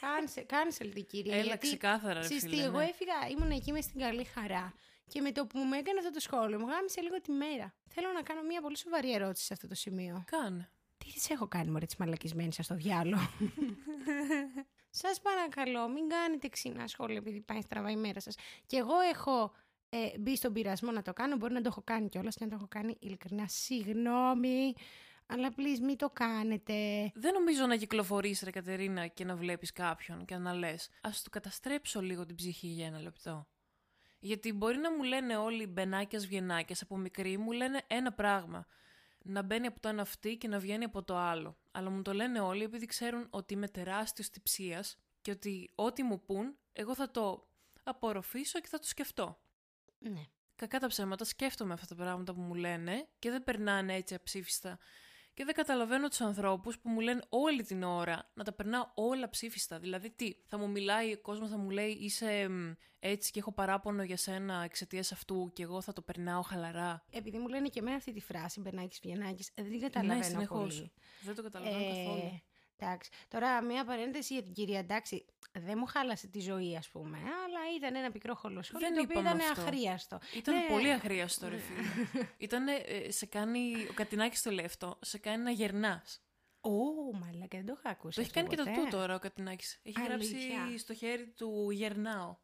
Cancel, cancel την κυρία. Έλα γιατί ξεκάθαρα ρε Ξέρεις φίλε. τι, εγώ ναι. έφυγα, ήμουν εκεί μες στην καλή χαρά. Και με το που μου έκανε αυτό το σχόλιο, μου γάμισε λίγο τη μέρα. Θέλω να κάνω μια πολύ σοβαρή ερώτηση σε αυτό το σημείο. Κάνε. Τι της έχω κάνει, Μωρέ, της μαλακισμένης, άι στο διάολο; σας παρακαλώ, μην κάνετε ξινά σχόλια επειδή πάει στραβά η μέρα σας. Και εγώ έχω ε, μπει στον πειρασμό να το κάνω. Μπορεί να το έχω κάνει κιόλας και να το έχω κάνει ειλικρινά. Συγγνώμη. Αλλά please μην το κάνετε. Δεν νομίζω να κυκλοφορείς ρε Κατερίνα και να βλέπεις κάποιον και να λες ας του καταστρέψω λίγο την ψυχή για ένα λεπτό. Γιατί μπορεί να μου λένε όλοι μπενάκιας βγενάκιας από μικρή μου λένε ένα πράγμα. Να μπαίνει από το ένα αυτή και να βγαίνει από το άλλο. Αλλά μου το λένε όλοι επειδή ξέρουν ότι είμαι τεράστιος τυψίας και ότι ό,τι μου πούν εγώ θα το απορροφήσω και θα το σκεφτώ. Ναι. Κακά τα ψέματα, σκέφτομαι αυτά τα πράγματα που μου λένε και δεν περνάνε έτσι αψήφιστα. Και δεν καταλαβαίνω τους ανθρώπους που μου λένε όλη την ώρα να τα περνάω όλα ψήφιστα. Δηλαδή, τι, θα μου μιλάει ο κόσμος, θα μου λέει είσαι μ, έτσι και έχω παράπονο για σένα εξαιτίας αυτού και εγώ θα το περνάω χαλαρά. Επειδή μου λένε και εμένα αυτή τη φράση, Μπερνάκη Βιενάκη, δεν την καταλαβαίνω ναι, συνεχώς. πολύ. Δεν το καταλαβαίνω καθόλου. Εντάξει. Τώρα, μία παρένθεση για την κυρία. Εντάξει, δεν μου χάλασε τη ζωή, ας πούμε. Αλλά ήταν ένα πικρό χολοσχόλιο Δεν το οποίο είπαμε ήταν αυτό. αχρίαστο. Ήταν Ναι. πολύ αχρίαστο, ρε φίλε. Ήταν, σε κάνει, ο Κατινάκης το λέει αυτό, σε κάνει να γερνάς. Ω, μαλάκα, δεν το είχα ακούσει. Το έχει αυτό κάνει και το ποτέ. του τώρα ο Κατινάκης. Έχει Αλήθεια. γράψει στο χέρι του γερνάω.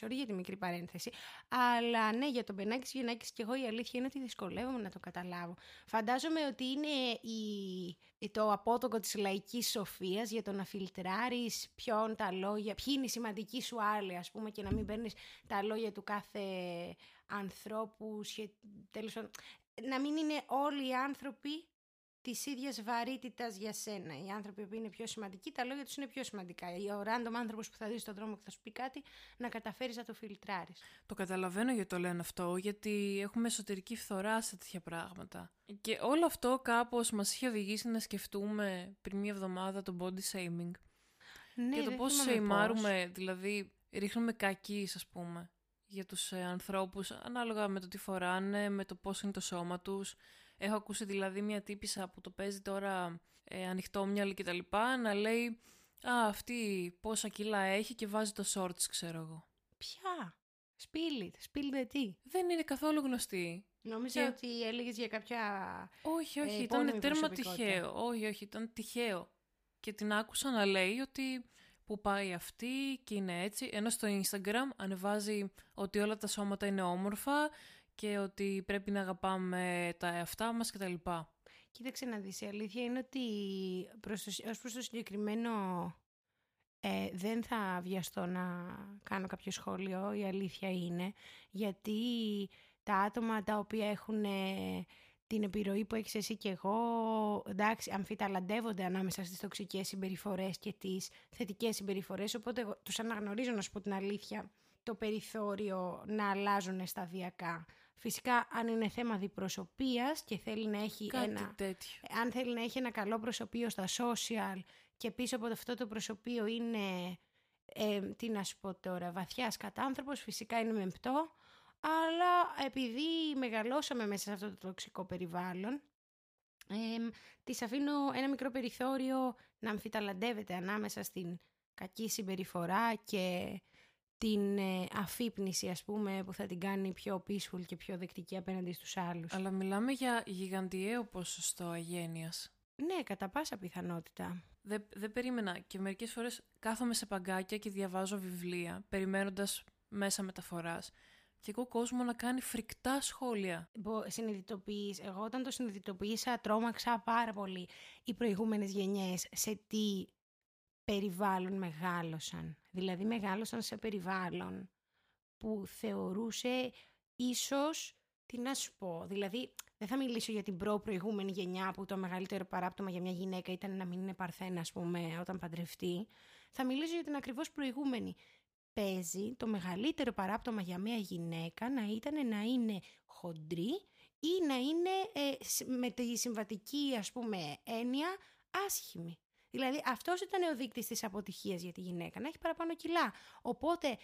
Sorry για τη μικρή παρένθεση. Αλλά ναι, για τον Μπενάκης Γιονάκη και εγώ η αλήθεια είναι ότι δυσκολεύομαι να το καταλάβω. Φαντάζομαι ότι είναι η, το απότοκο της λαϊκής σοφίας για το να φιλτράρεις ποιον τα λόγια, ποιοι είναι οι σημαντικοί σου άλλοι, ας πούμε, και να μην παίρνεις τα λόγια του κάθε ανθρώπου, σχε... τέλος πάντων, να μην είναι όλοι οι άνθρωποι της ίδιας βαρύτητας για σένα. Οι άνθρωποι που είναι πιο σημαντικοί, τα λόγια τους είναι πιο σημαντικά. Ο random άνθρωπος που θα δεις στον δρόμο και θα σου πει κάτι, να καταφέρεις να το φιλτράρεις. Το καταλαβαίνω γιατί το λένε αυτό, γιατί έχουμε εσωτερική φθορά σε τέτοια πράγματα. Και όλο αυτό κάπως μας είχε οδηγήσει να σκεφτούμε πριν μία εβδομάδα το body shaming. Ναι, και το δεν πώς θυμάμαι σεϊμάρουμε, δηλαδή ρίχνουμε κακείς ας πούμε, για τους ε, ανθρώπους, ανάλογα με το τι φοράνε, με το πώς είναι το σώμα τους. Έχω ακούσει δηλαδή μια τύπησα που το παίζει τώρα ε, ανοιχτόμυαλη και τα λοιπά, να λέει «Α, αυτή πόσα κιλά έχει και βάζει το shorts, ξέρω εγώ». Ποια; Σπίλιτ. Σπίλιτ τι. Δεν είναι καθόλου γνωστή. Νόμιζα Και- ότι έλεγες για κάποια. Όχι, όχι, Ε, ήταν επώνυμη τέρμα προσωπικότητα. τυχαίο. Όχι, όχι, ήταν τυχαίο. Και την άκουσα να λέει ότι που πάει αυτή και είναι έτσι, ενώ στο Instagram ανεβάζει ότι όλα τα σώματα είναι όμορφα και ότι πρέπει να αγαπάμε τα εαυτά μας κτλ. Κοίταξε να δεις, η αλήθεια είναι ότι προς το, ως προς το συγκεκριμένο ε, δεν θα βιαστώ να κάνω κάποιο σχόλιο, η αλήθεια είναι, γιατί τα άτομα τα οποία έχουν ε, την επιρροή που έχεις εσύ και εγώ, εντάξει, αμφιταλαντεύονται ανάμεσα στις τοξικές συμπεριφορές και τις θετικές συμπεριφορές, οπότε εγώ τους αναγνωρίζω να σου πω την αλήθεια το περιθώριο να αλλάζουν σταδιακά. Φυσικά, αν είναι θέμα διπροσωπείας και θέλει να έχει Κάτι ένα τέτοιο. αν θέλει να έχει ένα καλό προσωπείο στα social και πίσω από αυτό το προσωπείο είναι, ε, τι να σου πω τώρα, βαθιάς κατάνθρωπος, φυσικά είναι μεμπτό, αλλά επειδή μεγαλώσαμε μέσα σε αυτό το τοξικό περιβάλλον, Ε, της αφήνω ένα μικρό περιθώριο να αμφιταλαντεύεται ανάμεσα στην κακή συμπεριφορά και την ε, αφύπνιση ας πούμε που θα την κάνει πιο peaceful και πιο δεκτική απέναντι στους άλλους. Αλλά μιλάμε για γιγαντιαίο ποσοστό αγένειας. Ναι, κατά πάσα πιθανότητα. Δεν, δεν περίμενα και μερικές φορές κάθομαι σε παγκάκια και διαβάζω βιβλία περιμένοντας μέσα μεταφοράς και εγώ κόσμο να κάνει φρικτά σχόλια. Συνειδητοποιείς, εγώ όταν το συνειδητοποίησα τρόμαξα πάρα πολύ οι προηγούμενες γενιές σε τι περιβάλλον μεγάλωσαν. Δηλαδή μεγάλωσαν σε περιβάλλον που θεωρούσε ίσως, τι να σου πω, δηλαδή δεν θα μιλήσω για την προ-προηγούμενη γενιά που το μεγαλύτερο παράπτωμα για μια γυναίκα ήταν να μην είναι παρθένα, ας πούμε, όταν παντρευτεί. Θα μιλήσω για την ακριβώς προηγούμενη. Παίζει το μεγαλύτερο παράπτωμα για μια γυναίκα να ήταν να είναι χοντρή ή να είναι ε, με τη συμβατική, ας πούμε, έννοια άσχημη. Δηλαδή αυτός ήταν ο δείκτης της αποτυχίας για τη γυναίκα, να έχει παραπάνω κιλά. Οπότε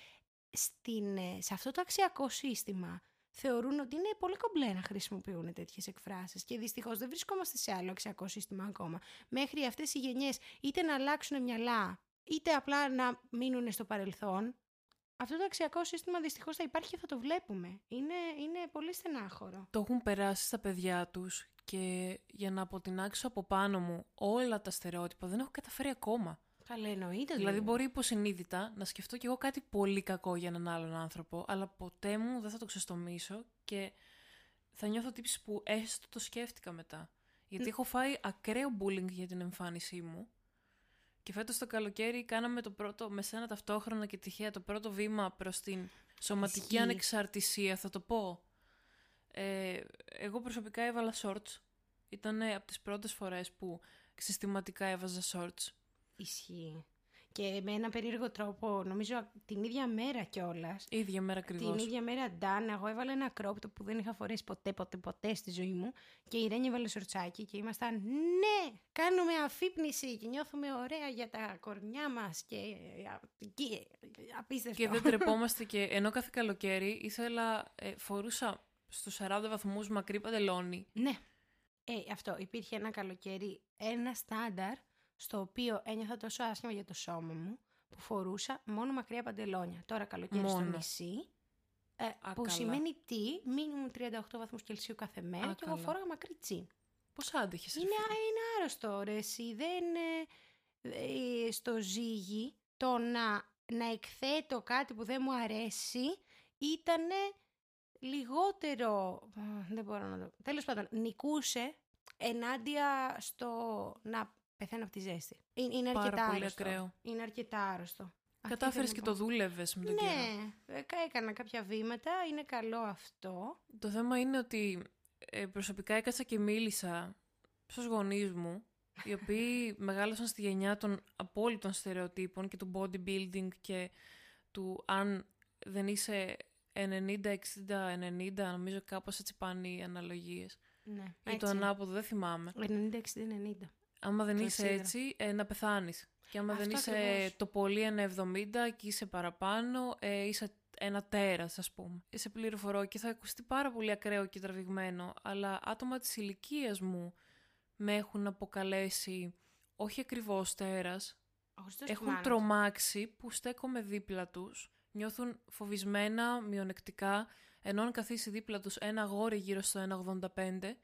στην, ε, σε αυτό το αξιακό σύστημα θεωρούν ότι είναι πολύ κομπλέ να χρησιμοποιούν τέτοιες εκφράσεις. Και δυστυχώς δεν βρισκόμαστε σε άλλο αξιακό σύστημα ακόμα. Μέχρι αυτές οι γενιές είτε να αλλάξουν μυαλά, είτε απλά να μείνουν στο παρελθόν. Αυτό το αξιακό σύστημα δυστυχώς θα υπάρχει και θα το βλέπουμε. Είναι, είναι πολύ στενάχωρο. Το έχουν περάσει στα παιδιά τους και για να αποτινάξω από πάνω μου όλα τα στερεότυπα δεν έχω καταφέρει ακόμα. Καλά, εννοείται. Δηλαδή, μπορεί υποσυνείδητα να σκεφτώ κι εγώ κάτι πολύ κακό για έναν άλλον άνθρωπο, αλλά ποτέ μου δεν θα το ξεστομίσω και θα νιώθω τύψη που έστω το σκέφτηκα μετά. Γιατί έχω φάει ακραίο bullying για την εμφάνισή μου. Και φέτος το καλοκαίρι κάναμε το πρώτο, με σένα ταυτόχρονα και τυχαία, το πρώτο βήμα προς την σωματική ανεξαρτησία, θα το πω. Ε, εγώ προσωπικά έβαλα shorts. Ήταν από τις πρώτες φορές που συστηματικά έβαζα shorts. Ισχύει. Και με ένα περίεργο τρόπο, νομίζω την ίδια μέρα κιόλας. ίδια μέρα ακριβώς. Την ίδια μέρα, Ντάν, εγώ έβαλα ένα κρόπτο που δεν είχα φορέσει ποτέ, ποτέ, ποτέ στη ζωή μου. Και η Ρένια έβαλε σορτσάκι και ήμασταν, ναι, κάνουμε αφύπνιση και νιώθουμε ωραία για τα κορνιά μας. Και, και απίστευτο. Και δεν τρεπόμαστε και ενώ κάθε καλοκαίρι ήθελα, ε, φορούσα στους 40 βαθμούς μακρύ παντελόνι. Ναι. Ε, αυτό. Υπήρχε ένα καλοκαίρι, ένα στάνταρ στο οποίο ένιωθα τόσο άσχημα για το σώμα μου που φορούσα μόνο μακριά παντελόνια. Τώρα καλοκαίρι στο νησί, ε, που σημαίνει τι, μήνυμου 38 βαθμούς Κελσίου κάθε μέρα και εγώ φόραγα μακρύ τσιν. Πώς άντεχες, είναι, είναι άρρωστο, ρε, εσύ. Δεν, ε, στο ζύγι το να, να εκθέτω κάτι που δεν μου αρέσει ήταν λιγότερο, δεν μπορώ να το... Τέλος πάντων, νικούσε ενάντια στο να πεθαίνω από τη ζέστη. Είναι, είναι αρκετά Πάρα άρρωστο. Ακραίο. Είναι αρκετά άρρωστο. Κατάφερε και το δούλευες με τον ναι, καιρό. Ναι, έκανα κάποια βήματα, είναι καλό αυτό. Το θέμα είναι ότι ε, προσωπικά έκατσα και μίλησα στους γονείς μου, οι οποίοι μεγάλωσαν στη γενιά των απόλυτων στερεοτύπων και του bodybuilding και του αν δεν είσαι 90, 60, 90, νομίζω κάπως έτσι πάνε οι αναλογίες. Ναι, Ή το ανάποδο, δεν θυμάμαι. 90, 60, 90. Άμα δεν είσαι έτσι, ε, να πεθάνεις. Και άμα δεν είσαι ακριβώς. το πολύ ένα 70 και είσαι παραπάνω, ε, είσαι ένα τέρας ας πούμε. Σε πληροφορώ και θα ακουστεί πάρα πολύ ακραίο και τραβηγμένο, αλλά άτομα της ηλικίας μου με έχουν αποκαλέσει όχι ακριβώς τέρας, έχουν τρομάξει που στέκομαι δίπλα τους, νιώθουν φοβισμένα, μειονεκτικά, ενώ αν καθίσει δίπλα τους ένα αγόρι γύρω στο 1,85,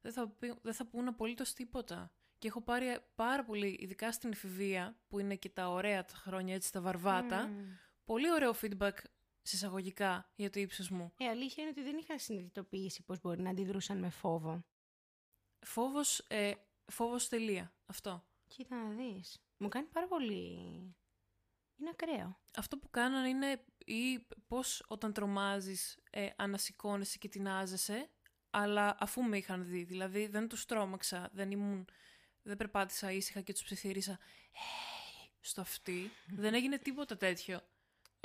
δεν θα, δεν θα πούν απολύτως τίποτα. Και έχω πάρει πάρα πολύ, ειδικά στην εφηβεία, που είναι και τα ωραία τα χρόνια, έτσι τα βαρβάτα, πολύ ωραίο feedback συσσαγωγικά για το ύψος μου. Η αλήθεια είναι ότι δεν είχα συνειδητοποιήσει πώς μπορεί να αντιδρούσαν με φόβο. Φόβος, ε, φόβος τελεία, αυτό. Κοίτα να δεις. Μου κάνει πάρα πολύ... Είναι ακραίο. Αυτό που κάνανε είναι ή πώς όταν τρομάζεις ε, ανασηκώνεσαι και τεινάζεσαι, αλλά αφού με είχαν δει, δηλαδή δεν τους τρόμαξα, δεν ήμουν δεν περπάτησα ήσυχα και τους ψιθύρισα hey, στο αυτί. δεν έγινε τίποτα τέτοιο.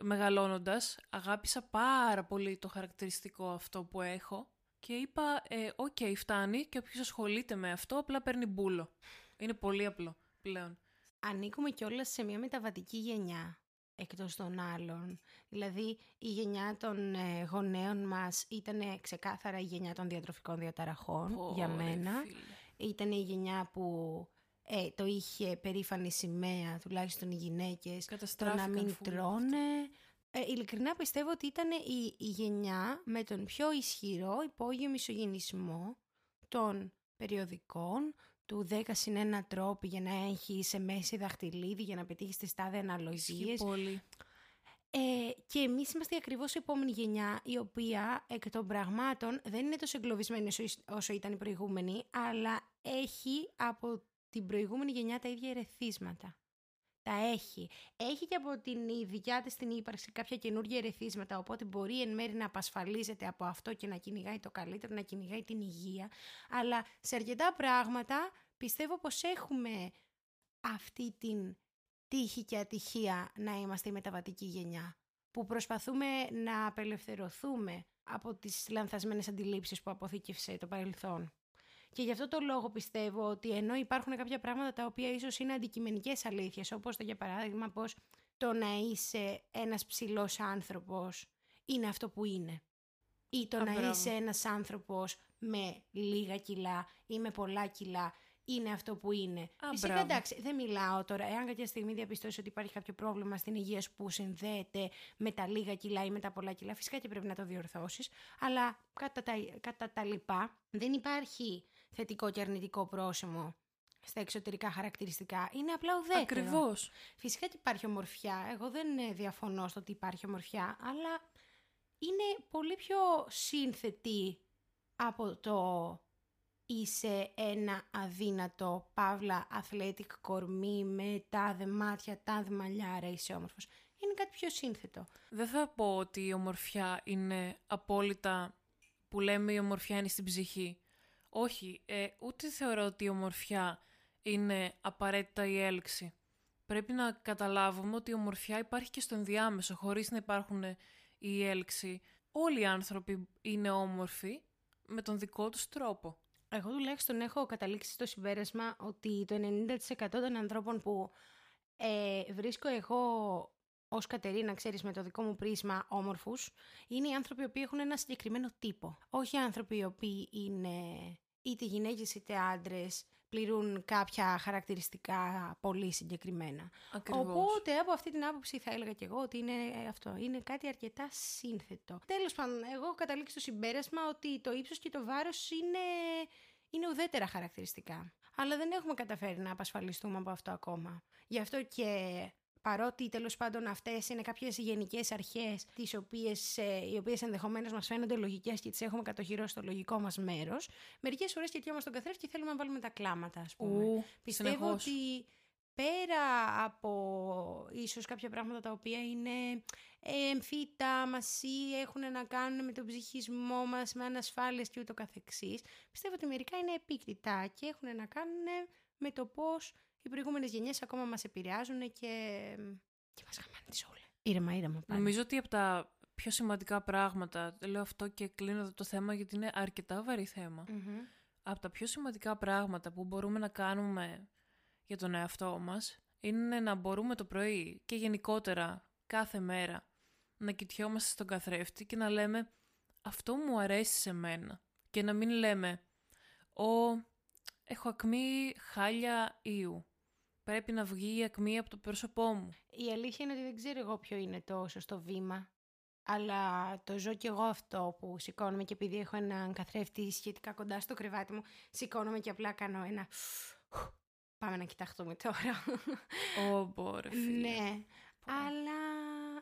Μεγαλώνοντας, αγάπησα πάρα πολύ το χαρακτηριστικό αυτό που έχω και είπα, ε, ok, okay, φτάνει και όποιος ασχολείται με αυτό απλά παίρνει μπούλο. Είναι πολύ απλό πλέον. Ανήκουμε κιόλας σε μια μεταβατική γενιά εκτός των άλλων. Δηλαδή η γενιά των ε, γονέων μας ήταν ξεκάθαρα η γενιά των διατροφικών διαταραχών για μένα. Ήταν η γενιά που ε, το είχε περήφανη σημαία, τουλάχιστον οι γυναίκες, το να μην full. τρώνε. Ε, ειλικρινά πιστεύω ότι ήταν η, η γενιά με τον πιο ισχυρό υπόγειο μισογενισμό των περιοδικών, του 10 συν 1 τρόποι για να έχεις σε μέση δαχτυλίδι, για να πετύχεις τις τάδε Ισχύει αναλογίες. πολύ. Ε, και εμείς είμαστε ακριβώς η επόμενη γενιά, η οποία εκ των πραγμάτων δεν είναι τόσο εγκλωβισμένη όσο, όσο ήταν η προηγούμενη, αλλά έχει από την προηγούμενη γενιά τα ίδια ερεθίσματα. Τα έχει. Έχει και από την δικιά της την ύπαρξη κάποια καινούργια ερεθίσματα, οπότε μπορεί εν μέρει να απασφαλίζεται από αυτό και να κυνηγάει το καλύτερο, να κυνηγάει την υγεία. Αλλά σε αρκετά πράγματα πιστεύω πως έχουμε αυτή την τύχη και ατυχία να είμαστε η μεταβατική γενιά. Που προσπαθούμε να απελευθερωθούμε από τις λανθασμένες αντιλήψεις που αποθήκευσε το παρελθόν. Και γι' αυτό το λόγο πιστεύω ότι ενώ υπάρχουν κάποια πράγματα τα οποία ίσως είναι αντικειμενικές αλήθειες, όπως το για παράδειγμα πως το να είσαι ένας ψηλός άνθρωπος είναι αυτό που είναι. Ή το Α, να μπράβο. είσαι ένας άνθρωπος με λίγα κιλά ή με πολλά κιλά είναι αυτό που είναι. Α, Φυσικά μπράβο. εντάξει, δεν μιλάω τώρα. Εάν κάποια στιγμή διαπιστώσει ότι υπάρχει κάποιο πρόβλημα στην υγεία σου που συνδέεται με τα λίγα κιλά ή με τα πολλά κιλά, φυσικά και πρέπει να το διορθώσεις. Αλλά κατά τα, κατά τα λοιπά, δεν υπάρχει θετικό και αρνητικό πρόσημο στα εξωτερικά χαρακτηριστικά. Είναι απλά ουδέτερο. Ακριβώς. Φυσικά και υπάρχει ομορφιά. Εγώ δεν ε, διαφωνώ στο ότι υπάρχει ομορφιά, αλλά είναι πολύ πιο σύνθετη από το είσαι ένα αδύνατο, παύλα, αθλέτικ κορμί με τάδε μάτια, τάδε μαλλιάρα, είσαι όμορφος. Είναι κάτι πιο σύνθετο. Δεν θα πω ότι η ομορφιά είναι απόλυτα που λέμε η ομορφιά είναι στην ψυχή. Όχι, ε, ούτε θεωρώ ότι η ομορφιά είναι απαραίτητα η έλξη. Πρέπει να καταλάβουμε ότι η ομορφιά υπάρχει και στο ενδιάμεσο, χωρίς να υπάρχουν η έλξη. Όλοι οι άνθρωποι είναι όμορφοι με τον δικό τους τρόπο. Εγώ τουλάχιστον έχω καταλήξει στο συμπέρασμα ότι το 90% των ανθρώπων που ε, βρίσκω εγώ ως Κατερίνα, ξέρεις, με το δικό μου πρίσμα όμορφους, είναι οι άνθρωποι οι οποίοι έχουν ένα συγκεκριμένο τύπο. Όχι οι άνθρωποι οι οποίοι είναι είτε γυναίκες είτε άντρες, πληρούν κάποια χαρακτηριστικά πολύ συγκεκριμένα. Ακριβώς. Οπότε από αυτή την άποψη θα έλεγα και εγώ ότι είναι ε, αυτό. Είναι κάτι αρκετά σύνθετο. Τέλος πάντων, εγώ έχω καταλήξει στο συμπέρασμα ότι το ύψος και το βάρος είναι, είναι ουδέτερα χαρακτηριστικά. Αλλά δεν έχουμε καταφέρει να απασφαλιστούμε από αυτό ακόμα. Γι' αυτό και παρότι τέλος πάντων αυτές είναι κάποιες γενικές αρχές, τις οποίες, ε, οι οποίες ενδεχομένως μας φαίνονται λογικές και τις έχουμε κατοχυρώσει στο λογικό μας μέρος, μερικές φορές κοιτιόμαστε τον καθρέφτη και θέλουμε να βάλουμε τα κλάματα, ας πούμε. Ου, Πιστεύω συνεχώς. ότι πέρα από ίσως κάποια πράγματα τα οποία είναι ε, εμφύτα μας ή έχουν να κάνουν με τον ψυχισμό μας, με ανασφάλειες και ούτω καθεξής, πιστεύω ότι μερικά είναι επίκτητα και έχουν να κάνουν με το πώς οι προηγούμενες γενιές ακόμα μας επηρεάζουν και, και μας χαμάνε τη όλα. Ήρεμα, ήρεμα πάλι. Νομίζω ότι από τα πιο σημαντικά πράγματα, λέω αυτό και κλείνω εδώ το θέμα γιατί είναι αρκετά βαρύ θέμα. Μμμ. Από τα πιο σημαντικά πράγματα που μπορούμε να κάνουμε για τον εαυτό μας είναι να μπορούμε το πρωί και γενικότερα κάθε μέρα να κοιτιόμαστε στον καθρέφτη και να λέμε αυτό μου αρέσει σε μένα και να μην λέμε «Ω, έχω ακμή χάλια ήου, πρέπει να βγει η ακμή από το πρόσωπό μου». Η αλήθεια είναι ότι δεν ξέρω εγώ ποιο είναι το σωστό βήμα. Αλλά το ζω κι εγώ αυτό που σηκώνομαι και επειδή έχω έναν καθρέφτη σχετικά κοντά στο κρεβάτι μου, σηκώνομαι και απλά κάνω ένα. Πάμε να κοιταχτούμε τώρα. Ω, μπόρε φίλε. ναι. Αλλά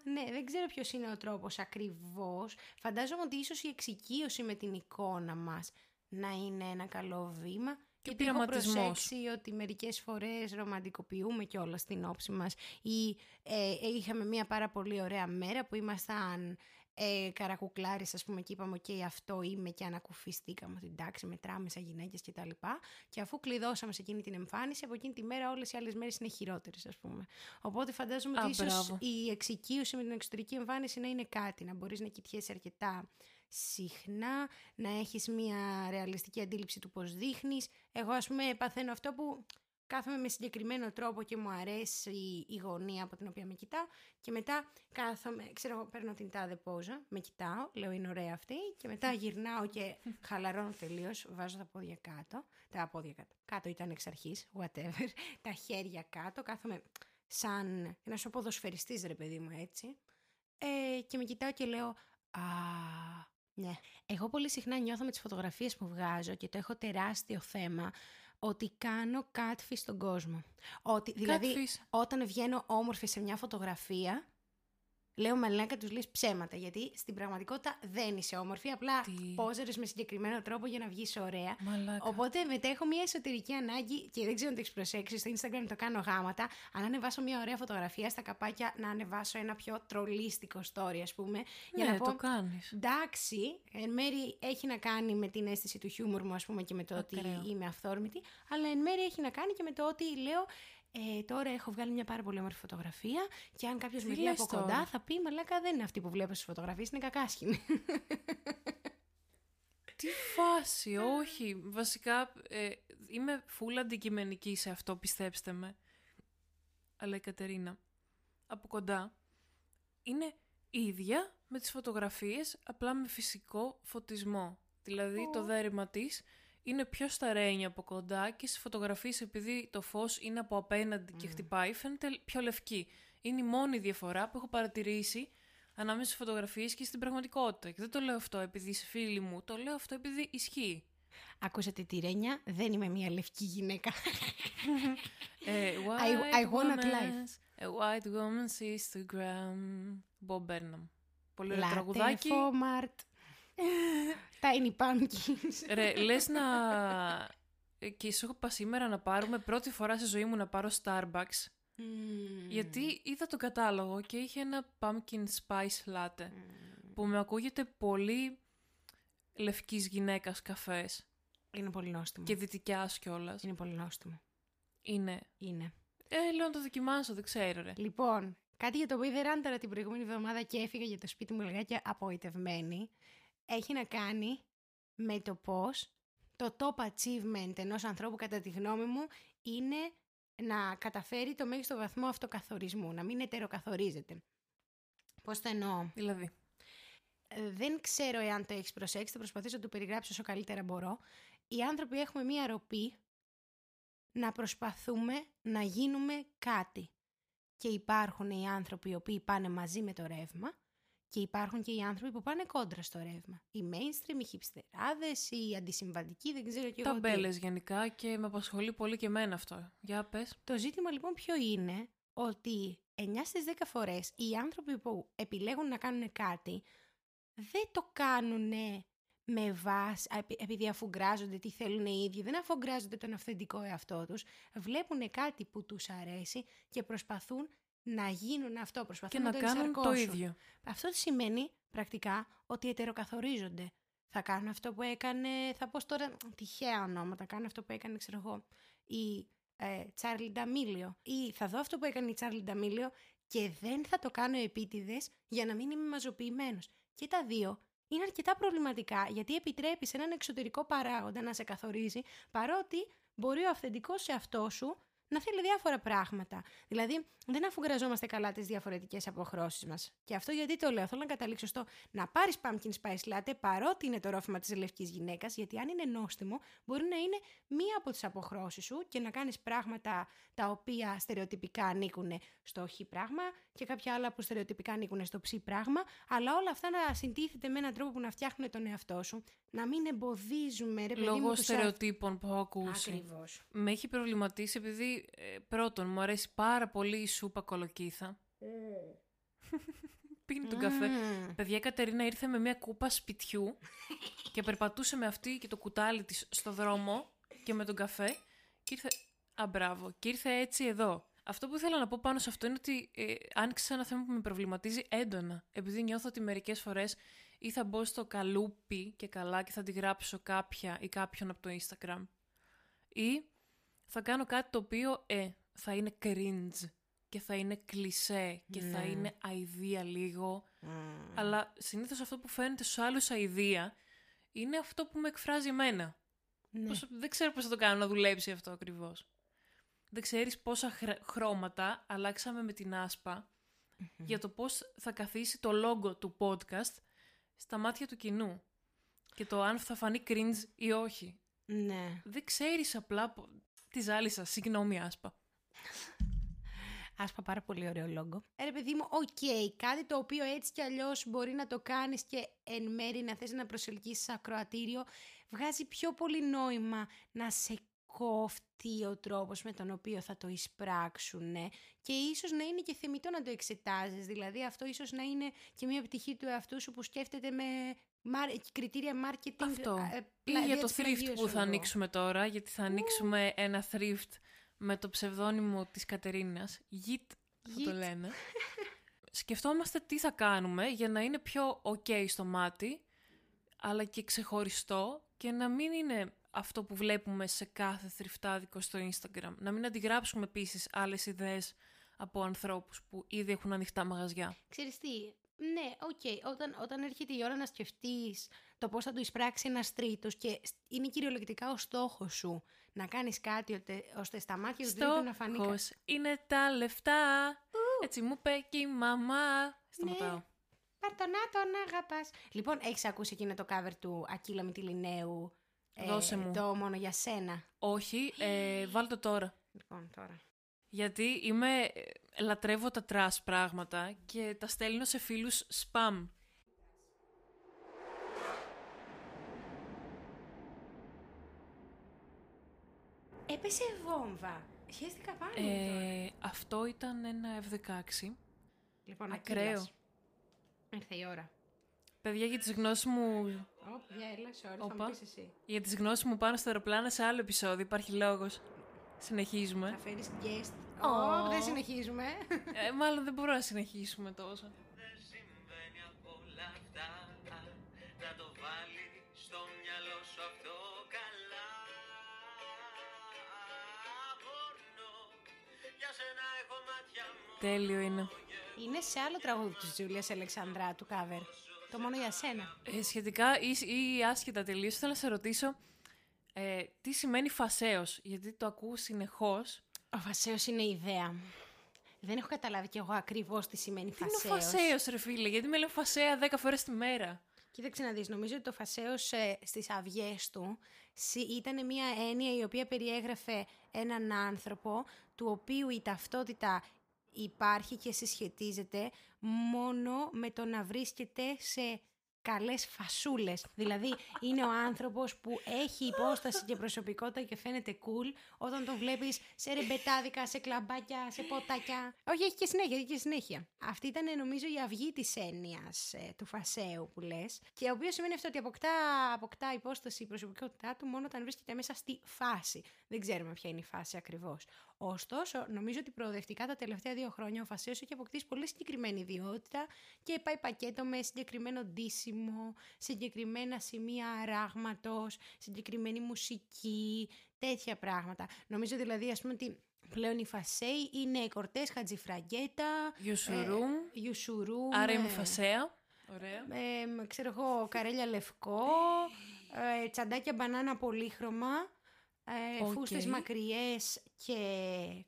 ναι, δεν ξέρω ποιος είναι ο τρόπος ακριβώς. Φαντάζομαι ότι ίσως η εξοικείωση με την εικόνα μας να είναι ένα καλό βήμα. Και Γιατί έχω πειραματισμός. προσέξει ότι μερικές φορές ρομαντικοποιούμε και όλα στην όψη μας ή ε, ε, είχαμε μια πάρα πολύ ωραία μέρα που ήμασταν ε, καρακουκλάρες ας πούμε και είπαμε «ΟΚ, αυτό είμαι» και ανακουφιστήκαμε ότι εντάξει μετράμε σαν γυναίκες και τα λοιπά και αφού κλειδώσαμε σε εκείνη την εμφάνιση από εκείνη τη μέρα όλες οι άλλες μέρες είναι χειρότερες ας πούμε. Οπότε φαντάζομαι Α, ότι ίσως μπράβο. η εξοικείωση με την εξωτερική εμφάνιση να είναι κάτι, να μπορείς να κοιτιέσαι αρκετά συχνά, να έχεις μια ρεαλιστική αντίληψη του πώς δείχνεις. Εγώ ας πούμε παθαίνω αυτό που κάθομαι με συγκεκριμένο τρόπο και μου αρέσει η γωνία από την οποία με κοιτάω και μετά κάθομαι, ξέρω εγώ παίρνω την τάδε πόζα, με κοιτάω, λέω είναι ωραία αυτή και μετά γυρνάω και χαλαρώνω τελείως, βάζω τα πόδια κάτω, τα πόδια κάτω, κάτω ήταν εξ αρχής, whatever, τα χέρια κάτω, κάθομαι σαν ένας ποδοσφαιριστής ρε παιδί μου έτσι ε, και με κοιτάω και λέω «Α, ναι». Εγώ πολύ συχνά νιώθω με τις φωτογραφίες που βγάζω και το έχω τεράστιο θέμα ότι κάνω catfish στον κόσμο. Ότι, δηλαδή, Catfish. όταν βγαίνω όμορφη σε μια φωτογραφία, λέω μαλάκα τους λες ψέματα, γιατί στην πραγματικότητα δεν είσαι όμορφη, απλά Τι; πόζερες με συγκεκριμένο τρόπο για να βγεις ωραία. Μαλάκα. Οπότε μετά έχω μια εσωτερική ανάγκη και δεν ξέρω αν το έχεις προσέξει. Στο Instagram το κάνω γάματα. Αν ανεβάσω μια ωραία φωτογραφία στα καπάκια, να ανεβάσω ένα πιο τρολίστικο story, ας πούμε. Για ναι, να πω. το κάνεις. Εντάξει, εν μέρη έχει να κάνει με την αίσθηση του χιούμορ μου, ας πούμε, και με το Ακραίο. ότι είμαι αυθόρμητη, αλλά εν μέρη έχει να κάνει και με το ότι λέω. Ε, τώρα έχω βγάλει μια πάρα πολύ όμορφη φωτογραφία και αν κάποιος Τι με δει λες από κοντά τώρα; θα πει Μαλάκα δεν είναι αυτή που βλέπω στις φωτογραφίες, είναι κακάσχημη. Τι φάση, όχι. Βασικά, ε, είμαι full αντικειμενική σε αυτό, πιστέψτε με. Αλλά η Κατερίνα, από κοντά, είναι ίδια με τις φωτογραφίες, απλά με φυσικό φωτισμό. Δηλαδή, το δέρμα της είναι πιο σταρένιο από κοντά και στις φωτογραφίες, επειδή το φως είναι από απέναντι και χτυπάει, φαίνεται πιο λευκή. Είναι η μόνη διαφορά που έχω παρατηρήσει ανάμεσα στις φωτογραφίες και στην πραγματικότητα. Και δεν το λέω αυτό επειδή είσαι φίλη μου, το λέω αυτό επειδή ισχύει. Ακούσατε τη Ρένια, δεν είμαι μια λευκή γυναίκα. Ε, I- I want it live. woman's- A white woman's Instagram. Bob Burnham. Πολύ ωραίο Latte τραγουδάκι. Fomart. Tiny Pumpkins. Ρε, λες να... ε, Και σου είπα σήμερα να πάρουμε πρώτη φορά στη ζωή μου να πάρω Starbucks. Μμμ. Γιατί είδα τον κατάλογο και είχε ένα pumpkin spice latte. Μμμ. Που με ακούγεται πολύ λευκής γυναίκας καφές. Είναι πολύ νόστιμο. Και δυτικιάς κιόλας. Είναι πολύ νόστιμο. Είναι. Είναι. Ε, λέω να το δοκιμάσω, δεν ξέρω ρε. Λοιπόν, κάτι για το οποίο είδε ράνταρα την προηγούμενη εβδομάδα και έφυγα για το σπίτι μου λιγάκι απογοητευμένη. Έχει να κάνει με το πώς το top achievement ενός ανθρώπου κατά τη γνώμη μου είναι να καταφέρει το μέγιστο βαθμό αυτοκαθορισμού, να μην ετεροκαθορίζεται. Πώς το εννοώ; Δηλαδή. Ε, δεν ξέρω εάν το έχεις προσέξει, θα προσπαθήσω να το περιγράψω όσο καλύτερα μπορώ. Οι άνθρωποι έχουμε μία ροπή να προσπαθούμε να γίνουμε κάτι. Και υπάρχουν οι άνθρωποι οι οποίοι πάνε μαζί με το ρεύμα και υπάρχουν και οι άνθρωποι που πάνε κόντρα στο ρεύμα. Οι mainstream, οι hipsterάδες, οι αντισυμβατικοί, δεν ξέρω και εγώ τι. Ταμπέλες γενικά και με απασχολεί πολύ και εμένα αυτό. Για πες. Το ζήτημα λοιπόν ποιο είναι ότι 9 στις 10 φορές οι άνθρωποι που επιλέγουν να κάνουν κάτι δεν το κάνουν με βάση, α, επει- επειδή αφουγκράζονται τι θέλουν οι ίδιοι, δεν αφουγκράζονται τον αυθεντικό εαυτό τους, βλέπουν κάτι που τους αρέσει και προσπαθούν να γίνουν αυτό, Και προσπαθούν να το κάνουν το ενσαρκώσουν. ίδιο. Αυτό σημαίνει πρακτικά ότι ετεροκαθορίζονται. Θα κάνουν αυτό που έκανε, θα πω τώρα τυχαία ονόματα, κάνουν αυτό που έκανε, ξέρω εγώ, η ε, Τσάρλι Νταμίλιο. Ή θα δω αυτό που έκανε η Τσάρλι Νταμίλιο και δεν θα το κάνω επίτηδες για να μην είμαι μαζοποιημένος. Και τα δύο είναι αρκετά προβληματικά γιατί επιτρέπει σε έναν εξωτερικό παράγοντα να σε καθορίζει παρότι μπορεί ο αυθεντικός σε αυτό σου να θέλει διάφορα πράγματα. Δηλαδή, δεν αφουγκραζόμαστε καλά τις διαφορετικές αποχρώσεις μας. Και αυτό γιατί το λέω. Θέλω να καταλήξω στο να πάρεις pumpkin spice latte παρότι είναι το ρόφημα της λευκής γυναίκας, γιατί αν είναι νόστιμο, μπορεί να είναι μία από τις αποχρώσεις σου και να κάνεις πράγματα τα οποία στερεοτυπικά ανήκουν στο χ πράγμα και κάποια άλλα που στερεοτυπικά ανήκουν στο ψ πράγμα, αλλά όλα αυτά να συντίθεται με έναν τρόπο που να φτιάχνουν τον εαυτό σου, να μην εμποδίζουμε, ρε παιδί μου, Λόγω τους στερεοτύπων που έχω ακούσει. Ακριβώς. Με έχει προβληματίσει επειδή ε, πρώτον μου αρέσει πάρα πολύ η σούπα κολοκύθα. Πίνει τον καφέ. Μμμ. Παιδιά, η Κατερίνα ήρθε με μια κούπα σπιτιού και περπατούσε με αυτή και το κουτάλι της στο δρόμο και με τον καφέ και ήρθε... Α, μπράβο. Και ήρθε έτσι εδώ. Αυτό που ήθελα να πω πάνω σε αυτό είναι ότι ε, άνοιξε ένα θέμα που με προβληματίζει έντονα. Επειδή νιώθω ότι μερικές φορές ή θα μπω στο καλούπι και καλά και θα τη γράψω κάποια ή κάποιον από το Instagram. Ή θα κάνω κάτι το οποίο ε, θα είναι cringe και θα είναι κλισέ και θα Ναι. είναι αηδία λίγο. Μμμ. Αλλά συνήθως αυτό που φαίνεται στους άλλους αηδία είναι αυτό που με εκφράζει εμένα. Ναι. Πώς- δεν ξέρω πώς θα το κάνω να δουλέψει αυτό ακριβώς. Δεν ξέρεις πόσα χρ- χρώματα αλλάξαμε με την ασπα για το πώς θα καθίσει το logo του podcast στα μάτια του κοινού. Και το αν θα φανεί cringe ή όχι. Ναι. Δεν ξέρεις απλά πο- τη ζάλισα. Συγγνώμη, άσπα. Άσπα πάρα πολύ ωραίο λόγο. Ε, ρε παιδί μου, οκ, κάτι το οποίο έτσι κι αλλιώς μπορεί να το κάνεις και εν μέρει να θες να προσελκύσεις ακροατήριο, βγάζει πιο πολύ νόημα να σε κόφτει ο τρόπος με τον οποίο θα το εισπράξουν και ίσως να είναι και θεμητό να το εξετάζεις. Δηλαδή αυτό ίσως να είναι και μια πτυχή του εαυτού σου που σκέφτεται με μάρ- κριτήρια marketing. Αυτό. ε, Ή πλα- για δια το της thrift πλαγίωσης, που θα εγώ. ανοίξουμε τώρα, γιατί θα ανοίξουμε ένα thrift με το ψευδόνυμο της Κατερίνας. Γιτ θα το Γιτ. λένε. Σκεφτόμαστε τι θα κάνουμε για να είναι πιο ok στο μάτι, αλλά και ξεχωριστό και να μην είναι αυτό που βλέπουμε σε κάθε thrift άδικο στο Instagram. Να μην αντιγράψουμε επίσης άλλες ιδέες από ανθρώπους που ήδη έχουν ανοιχτά μαγαζιά. Ξέρεις τι, ναι, οκ, όταν, όταν έρχεται η ώρα να σκεφτείς το πώς θα του εισπράξει ένας τρίτος και σ- είναι κυριολεκτικά ο στόχος σου να κάνεις κάτι ώστε, ώστε στα μάτια του τρίτου να φανεί κα- Στόχος είναι τα λεφτά. Έτσι μου είπε και η μαμά. Σταματάω. Πάρ' τον να τον αγαπάς. Λοιπόν, έχεις ακούσει εκείνο το cover του Ακύλα Μυτιληναίου ε, Δώσε μου. Το μόνο για σένα. Όχι, ε, βάλ το τώρα. Λοιπόν, τώρα. Γιατί είμαι, ε, λατρεύω τα trash πράγματα και τα στέλνω σε φίλους spam. Έπεσε βόμβα. Χαίστηκα πάρα πολύ τώρα. Ε, αυτό ήταν ένα F16. Λοιπόν, ακραίο. Ακύλας. Ήρθε η ώρα. Παιδιά, για τις γνώσεις μου, Ω, παιδιά, έλα, sorry, θα Όπα. μου πεις εσύ. για τις γνώσεις μου πάνω στο αεροπλάνο σε άλλο επεισόδιο, υπάρχει λόγος. Συνεχίζουμε. Θα φέρεις guest. Ω. Ω, δεν συνεχίζουμε. Ε, μάλλον δεν μπορώ να συνεχίσουμε τόσο. Δεν συμβαίνει από όλα αυτά Να το βάλει στο μυαλό σου αυτό καλά Μόνο για σένα έχω μάτια μου Τέλειο είναι. Είναι σε άλλο τραγούδι της Τζούλιας Αλεξανδρά του cover. Το μόνο για σένα. Ε, σχετικά ή, ή άσχετα τελείως, θέλω να σε ρωτήσω ε, τι σημαίνει φασέως, γιατί το ακούω συνεχώς. Ο φασέος είναι η ιδέα. Δεν έχω καταλάβει κι εγώ ακριβώς τι σημαίνει Τι είναι φασέος. ο φασέως ρε φίλε, γιατί με λένε φασέα 10 φορές τη μέρα; Κοίταξε να δεις, νομίζω ότι το φασέος ε, στις αυγές του σι- ήταν μια έννοια η οποία περιέγραφε έναν άνθρωπο του οποίου η ταυτότητα υπάρχει και συσχετίζεται μόνο με το να βρίσκεται σε καλές φασούλες. Δηλαδή είναι ο άνθρωπος που έχει υπόσταση και προσωπικότητα και φαίνεται cool όταν τον βλέπεις σε ρεμπετάδικα, σε κλαμπάκια, σε ποτάκια. Όχι, έχει και συνέχεια, έχει και συνέχεια. Αυτή ήταν νομίζω η αυγή της έννοιας ε, του φασαίου που λες και ο οποίος σημαίνει αυτό ότι αποκτά, αποκτά υπόσταση η προσωπικότητά του μόνο όταν βρίσκεται μέσα στη φάση. Δεν ξέρουμε ποια είναι η φάση ακριβώς. Ωστόσο, νομίζω ότι προοδευτικά τα τελευταία δύο χρόνια ο Φασέος έχει αποκτήσει πολύ συγκεκριμένη ιδιότητα και πάει πακέτο με συγκεκριμένο ντύσιμο, συγκεκριμένα σημεία αράγματος, συγκεκριμένη μουσική, τέτοια πράγματα. Νομίζω δηλαδή, ας πούμε, ότι πλέον οι Φασέοι είναι οι Κορτές Χατζηφραγκέτα, Γιουσουρούμ, ε, Ιουσουρούμ, άρα είμαι ε, φασέα. Ωραία. ε, ξέρω εγώ, Καρέλια λευκό, ε, τσαντάκια μπανάνα πολύχρωμα, ε, Οκ. φούστες μακριές και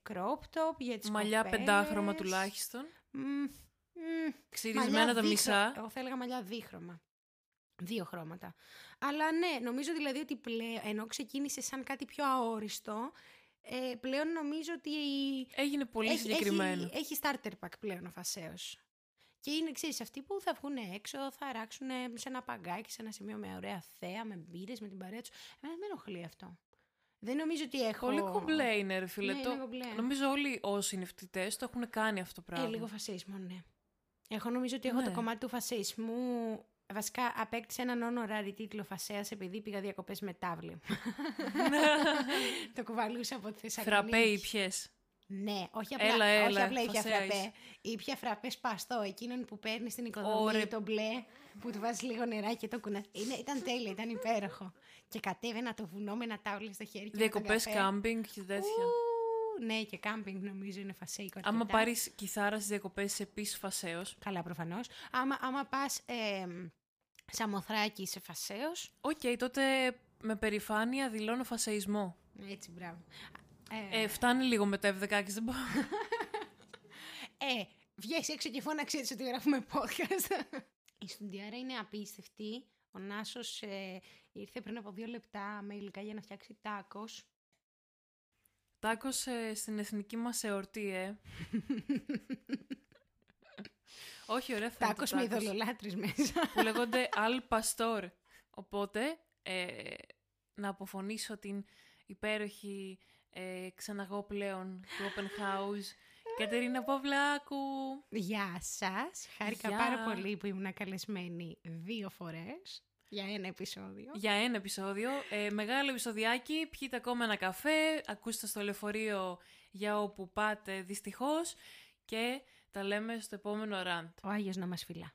crop top για τις Μαλλιά κοπέλες. πεντάχρωμα τουλάχιστον. Μμ, μμ, Ξυρισμένα μαλλιά τα δίχρο- μισά. Εγώ θα έλεγα μαλλιά δίχρωμα. Δύο χρώματα. Αλλά ναι, νομίζω δηλαδή ότι πλέον, ενώ ξεκίνησε σαν κάτι πιο αόριστο, ε, πλέον νομίζω ότι Έγινε πολύ έχει, συγκεκριμένο. Έχει, έχει starter pack πλέον ο φασαίος. Και είναι, ξέρεις, αυτοί που θα βγουν έξω, θα ράξουν σε ένα παγκάκι, σε ένα σημείο με ωραία θέα, με μπύρες, με την παρέα τους. Εμένα δεν με ενοχλεί αυτό. Δεν νομίζω ότι έχω... Πολύ κουμπλέ είναι, ρε φίλε. Ναι, Το- είναι κομπλέ. Νομίζω όλοι όσοι είναι φοιτητές το έχουν κάνει αυτό το Ε, πράγμα. λίγο φασίσμο, ναι. Έχω νομίζω ότι έχω Ναι. το κομμάτι του φασισμού. Βασικά απέκτησε έναν honorary τίτλο φασέας επειδή πήγα διακοπές με τάβλη. το κουβαλούσα από τη Θεσσαλονίκη. Φραπέ ή πιες; Ναι, όχι απλά, Έλα, έλα, όχι απλά ήπια φασαίος φραπέ. είσαι. Ήπια φραπέ σπαστό, εκείνον που παίρνει στην οικοδομή Ωρε. το μπλε, που του βάζεις λίγο νερά και το κουνάς. Είναι, ήταν τέλειο, ήταν υπέροχο. Και κατέβαινα το βουνό με ένα τάβλι στο χέρι και με τον Διακοπές καφέ. κάμπινγκ και τέτοια. Ου, ναι, και κάμπινγκ νομίζω είναι φασέικο. Άμα αρκετά. πάρεις κιθάρα στις διακοπές επίσης φασαίο. Καλά, προφανώς. Άμα, άμα πας ε, Σαμοθράκη είσαι φασαίο. Οκ, τότε με περηφάνεια δηλώνω φασεϊσμό. Έτσι, μπράβο. Ε, Ε, φτάνει λίγο με τα F16, δεν μπορώ. ε, βγες έξω και φώναξες έτσι ότι γράφουμε podcast. Η Στουντιάρα είναι απίστευτη. Ο Νάσος ε, ήρθε πριν από δύο λεπτά με υλικά για να φτιάξει τάκος. Τάκος ε, στην εθνική μας εορτή, ε. Όχι, ωραία θα είναι το Τάκος με τάκος. ειδωλολάτρης μέσα. που λέγονται Al Pastor. Οπότε, ε, να αποφωνήσω την υπέροχη ε, ξαναγώ πλέον του Open House, Κατερίνα Παυλάκου. Γεια σας. Χάρηκα Γεια. πάρα πολύ που ήμουν καλεσμένη δύο φορές για ένα επεισόδιο. Για ένα επεισόδιο. Ε, μεγάλο επεισοδιάκι, πιείτε ακόμα ένα καφέ, ακούστε στο λεωφορείο για όπου πάτε δυστυχώς και τα λέμε στο επόμενο ραντ. Ο Άγιος να μας φυλά.